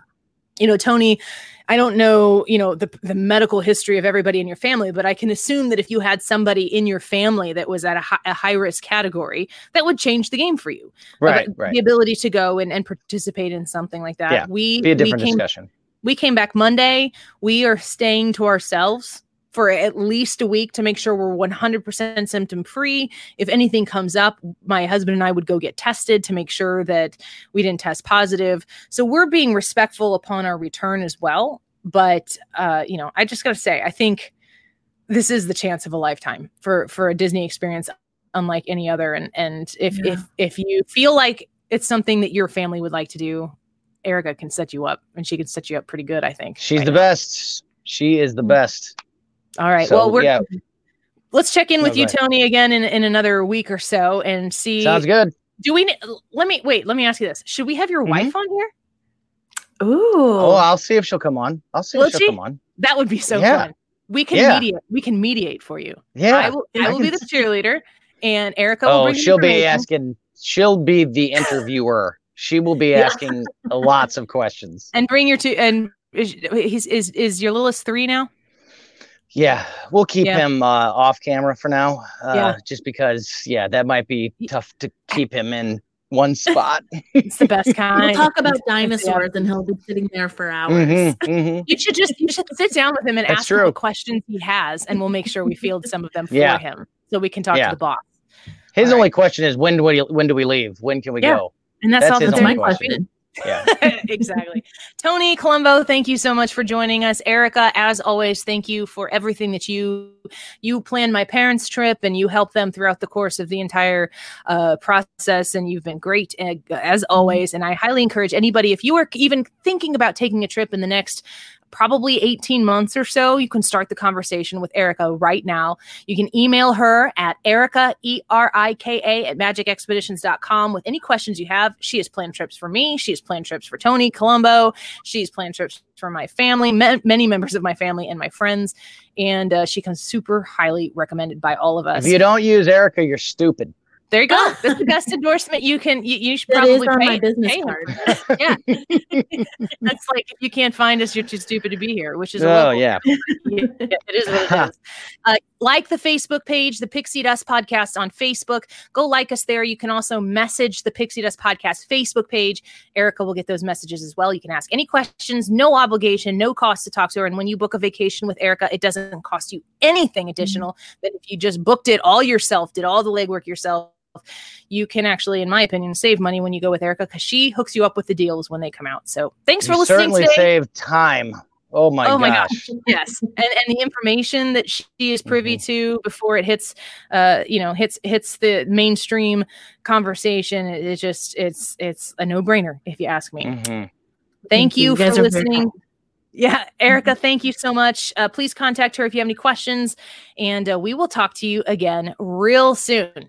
You know, Tony, I don't know, you know, the, the medical history of everybody in your family, but I can assume that if you had somebody in your family that was at a, high, a high risk category, that would change the game for you. Right, right. The ability to go and, and participate in something like that. Yeah, we be a different we came, discussion. We came back Monday. We are staying to ourselves for at least a week to make sure we're 100% symptom free. If anything comes up, my husband and I would go get tested to make sure that we didn't test positive. So we're being respectful upon our return as well. But, uh, you know, I just got to say, I think. this is the chance of a lifetime for for a Disney experience unlike any other. And and if Yeah. if if you feel like it's something that your family would like to do, Erika can set you up, and she can set you up pretty good. I think She's right the now. best. She is the best. All right. So, well, we're yeah. let's check in No, with go you, ahead. Tony, again in in another week or so, and see. Sounds good. Do we? ne- Let me wait. Let me ask you this: Should we have your Mhm. wife on here? Ooh. Oh, I'll see if she'll come on. I'll see Will if she'll she? come on. That would be so Yeah. fun. We can Yeah. mediate. We can mediate for you. Yeah. I will. I I will be the cheerleader, and Erika will Oh, bring. she'll be asking. She'll be the interviewer. She will be asking lots of questions. and bring your two. And is is is, is your littlest three now? Yeah, we'll keep Yeah. him uh, off camera for now. Uh, Yeah. Just because, yeah, that might be tough to keep him in one spot. It's the best kind. We'll talk about Yeah. dinosaurs and he'll be sitting there for hours. Mhm, mhm. You should just you should sit down with him and That's ask him true. what questions he has, and we'll make sure we field some of them for Yeah. him, so we can talk to the boss. His All right. only question is when do we when do we leave? When can we go? And that's, That's all that's my my question. Yeah. exactly. Tony Colombo, thank you so much for joining us. Erika, as always, thank you for everything that you you planned my parents' trip and you helped them throughout the course of the entire uh, process. And you've been great uh, as always. And I highly encourage anybody if you are even thinking about taking a trip in the next probably 18 months or so, you can start the conversation with Erika right now. You can email her at Erika, E R I K A, at magicexpeditions.com with any questions you have. She has planned trips for me. She has planned trips for Tony Colombo. She's planned trips for my family, ma- many members of my family, and my friends. And uh, she comes super highly recommended by all of us. If you don't use Erika, you're stupid. There you go. That's the best endorsement you can. You, you should That is probably on pay, my business pay card. Yeah, that's like if you can't find us, you're too stupid to be here, which is Oh yeah. yeah, it is what it is. Uh, like the Facebook page, the Pixie Dust Podcast on Facebook. Go like us there. You can also message the Pixie Dust Podcast Facebook page. Erika will get those messages as well. You can ask any questions, no obligation, no cost to talk to her. And when you book a vacation with Erika, it doesn't cost you anything additional than if you just booked it all yourself, did all the legwork yourself. You can actually, in my opinion, save money when you go with Erika because she hooks you up with the deals when they come out. So thanks for listening certainly today. save time. Oh my oh my gosh. gosh yes and and the information that she is privy Mm-hmm. to before it hits uh you know hits hits the mainstream conversation it, it just it's it's a no-brainer if you ask me Mhm. thank, Thank you. you, You for guys very listening helpful. yeah erika thank you so much uh, please contact her if you have any questions and uh, we will talk to you again real soon